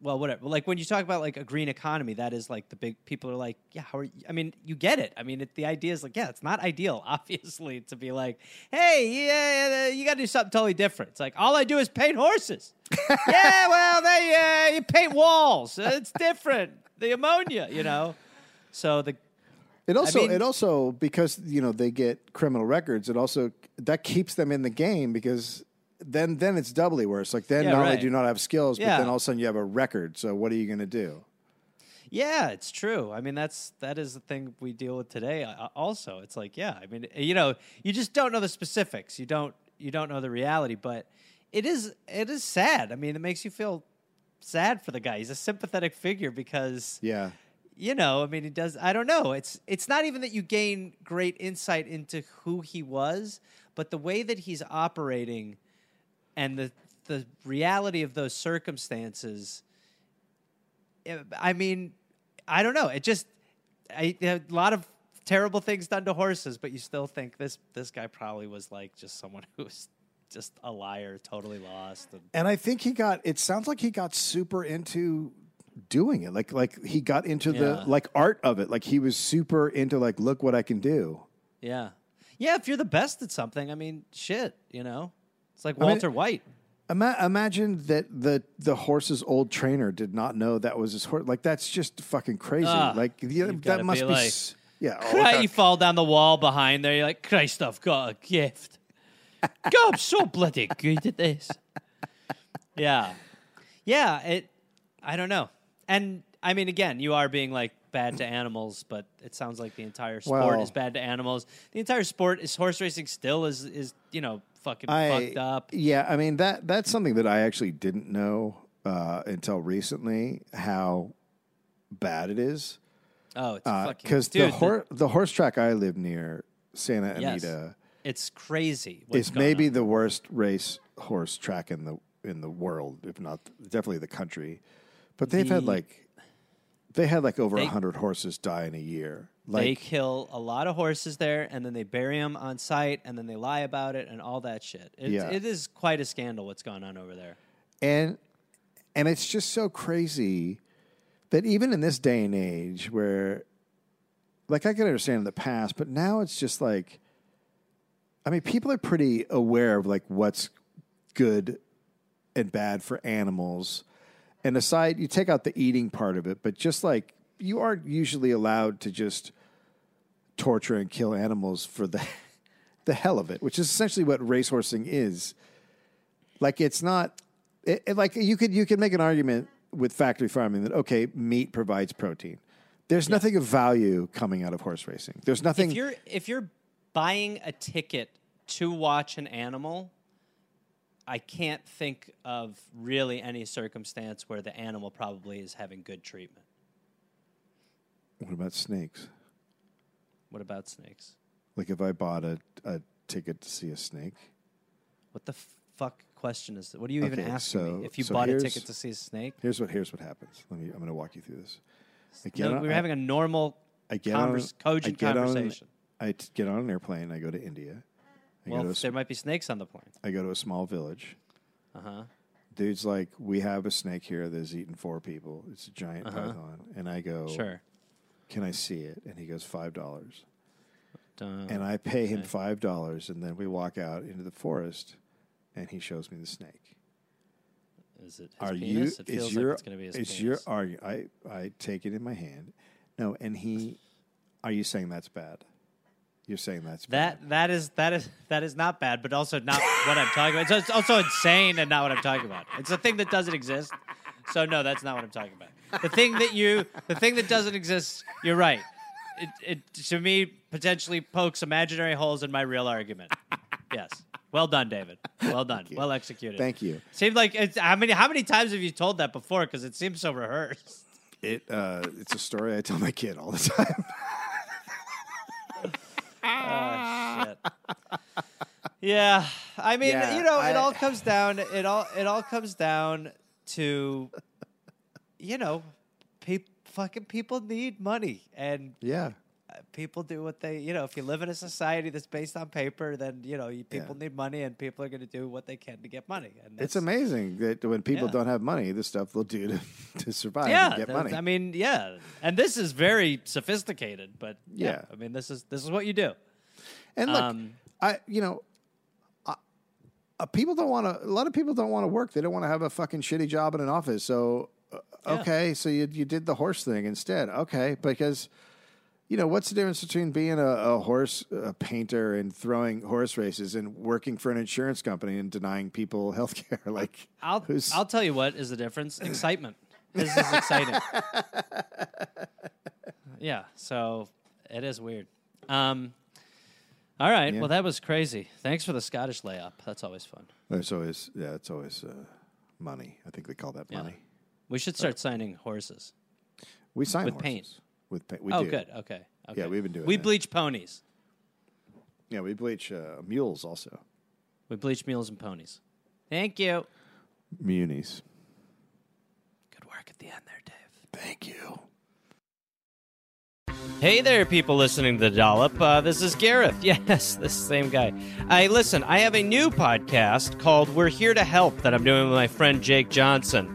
well, whatever. Like when you talk about like a green economy, that is like the big people are like, yeah, how are you? I mean, you get it. I mean, it, the idea is like, yeah, it's not ideal, [laughs] obviously, to be like, hey, yeah, you got to do something totally different. It's like all I do is paint horses. [laughs] yeah, well, they uh, you paint walls. It's different. The ammonia, you know. So the It also mean- it also because you know they get criminal records. It also that keeps them in the game because then then it's doubly worse. Like then Yeah, not only right. do you not have skills, but Yeah. then all of a sudden you have a record. So what are you going to do? Yeah, it's true. I mean, that's that is the thing we deal with today. uh, Also, it's like, yeah, I mean, you know, you just don't know the specifics. You don't you don't know the reality, but it is it is sad. I mean, it makes you feel sad for the guy. He's a sympathetic figure because Yeah. you know, I mean, he does. I don't know. It's it's not even that you gain great insight into who he was, but the way that he's operating, and the the reality of those circumstances. I mean, I don't know. It just I, a lot of terrible things done to horses, but you still think this this guy probably was like just someone who was just a liar, totally lost. And, And I think he got. It sounds like he got super into doing it. Like like he got into Yeah. the like art of it. Like he was super into like look what I can do. yeah, yeah. If you're the best at something, I mean, shit. You know, it's like mean- Walter White. Ima- imagine that the the horse's old trainer did not know that was his horse. Like that's just fucking crazy. Ah, like yeah, that must be be, like, s- yeah. oh, Right, you fall down the wall behind there. You're like, Christ, I've got a gift. [laughs] God, I'm so bloody good at this. Yeah, yeah. It. I don't know. And I mean, again, you are being like bad to animals, but it sounds like the entire sport Well- is bad to animals. The entire sport is horse racing. Still is is you know fucking I, fucked up. Yeah, I mean that that's something that I actually didn't know uh, until recently how bad it is. Oh, it's fucking Because the, hor- the horse track I live near, Santa Yes. Anita, it's crazy. going maybe on. the worst race horse track in the in the world, if not definitely the country. But they've had like they had like over a They- hundred horses die in a year. they kill a lot of horses there, and then they bury them on site, and then they lie about it, and all that shit. It, Yeah. it is quite a scandal what's going on over there. and and it's just so crazy that even in this day and age where like I can understand in the past, but now it's just like I mean, people are pretty aware of like what's good and bad for animals. And aside, you take out the eating part of it, but just like you aren't usually allowed to just torture and kill animals for the [laughs] the hell of it, which is essentially what racehorsing is. Like it's not it, it- like you could you could make an argument with factory farming that okay, meat provides protein. There's nothing of value coming out of horse racing. There's nothing. If you're if you're buying a ticket to watch an animal, I can't think of really any circumstance where the animal probably is having good treatment. what about snakes? What about snakes? Like if I bought a, a ticket to see a snake, What the fuck question is that? What are you even Okay, asking so- me? If you so bought a ticket to see a snake? here's what here's what happens. Let me. I'm going to walk you through this. I No, on- we were I- having a normal, I get convers- on, cogent I get on- conversation. I t- get on an airplane. I go to India. I, well, there might be snakes on the plane. I go to a small village. Uh huh. Dude's like, we have a snake here that's eaten four people. It's a giant python, and I go, Uh-huh. Sure. can I see it? And he goes five dollars. And I pay him okay. five dollars, and then we walk out into the forest, and he shows me the snake. is it his are penis? you? It feels is your? like it's going to be his is penis. your? Are you, I? I take it in my hand. No, and he. Are you saying that's bad? You're saying that's bad. That that is that is that is not bad, but also not what I'm talking about. So It's also insane and not what I'm talking about. It's a thing that doesn't exist. So no, that's not what I'm talking about. The thing that you, the thing that doesn't exist, you're right. It, it to me potentially pokes imaginary holes in my real argument. Yes. Well done, David. Well done. Well executed. Thank you. Seemed like it's how many how many times have you told that before? Because it seems so rehearsed. It. Uh, it's a story I tell my kid all the [laughs] time. Oh, shit. [laughs] Yeah, I mean, Yeah, you know, it all comes down. It all it all comes down to, you know, pe- fucking people need money, and yeah. People do what they, you know, if you live in a society that's based on paper, then you know you, people need money, and people are going to do what they can to get money. And It's amazing that when people Yeah. don't have money, the stuff they'll do to, [laughs] to survive Yeah, and get money. I mean, yeah, and this is very sophisticated, but yeah, Yeah. I mean, this is this is what you do. and look, um, I you know, I, uh, people don't want to. A lot of people don't want to work. They don't want to have a fucking shitty job in an office. So uh, Yeah. okay, so you you did the horse thing instead. Okay, because. You know what's the difference between being a, a horse a painter and throwing horse races and working for an insurance company and denying people [laughs] health care? Like, I'll who's- I'll tell you what is the difference: [clears throat] excitement. This is exciting. yeah, so it is weird. Um, all right, Yeah. well that was crazy. Thanks for the Scottish layup. That's always fun. It's always yeah, it's always uh, money. I think they call that Yeah. money. We should start signing horses. We sign With horses. paint. With paint. We oh, do. good. Okay. okay. we've been doing We that. bleach ponies. Yeah, we bleach uh, mules also. We bleach mules and ponies. Thank you. Munis. Good work at the end there, Dave. Thank you. Hey there, people listening to the Dollop. Uh, this is Gareth. [laughs] Yes, this same guy. I listen. I have a new podcast called "We're Here to Help" that I'm doing with my friend Jake Johnson.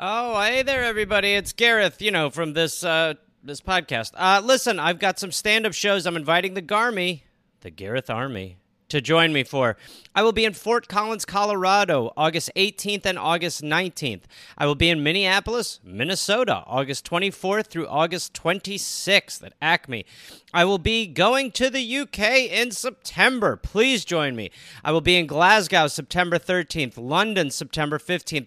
Oh, hey there, everybody! It's Gareth. You know from this uh, this podcast. Uh, listen, I've got some stand up shows. I'm inviting the Garmy, the Gareth Army, to join me for. I will be in Fort Collins, Colorado, August 18th and August 19th. I will be in Minneapolis, Minnesota, August 24th through August 26th at Acme. I will be going to the UK in September. Please join me. I will be in Glasgow September 13th, London September 15th,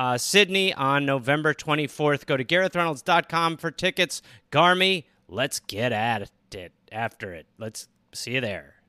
uh, Sydney on November 24th. Go to GarethReynolds.com for tickets. Garmy, let's get at it after it. Let's see you there.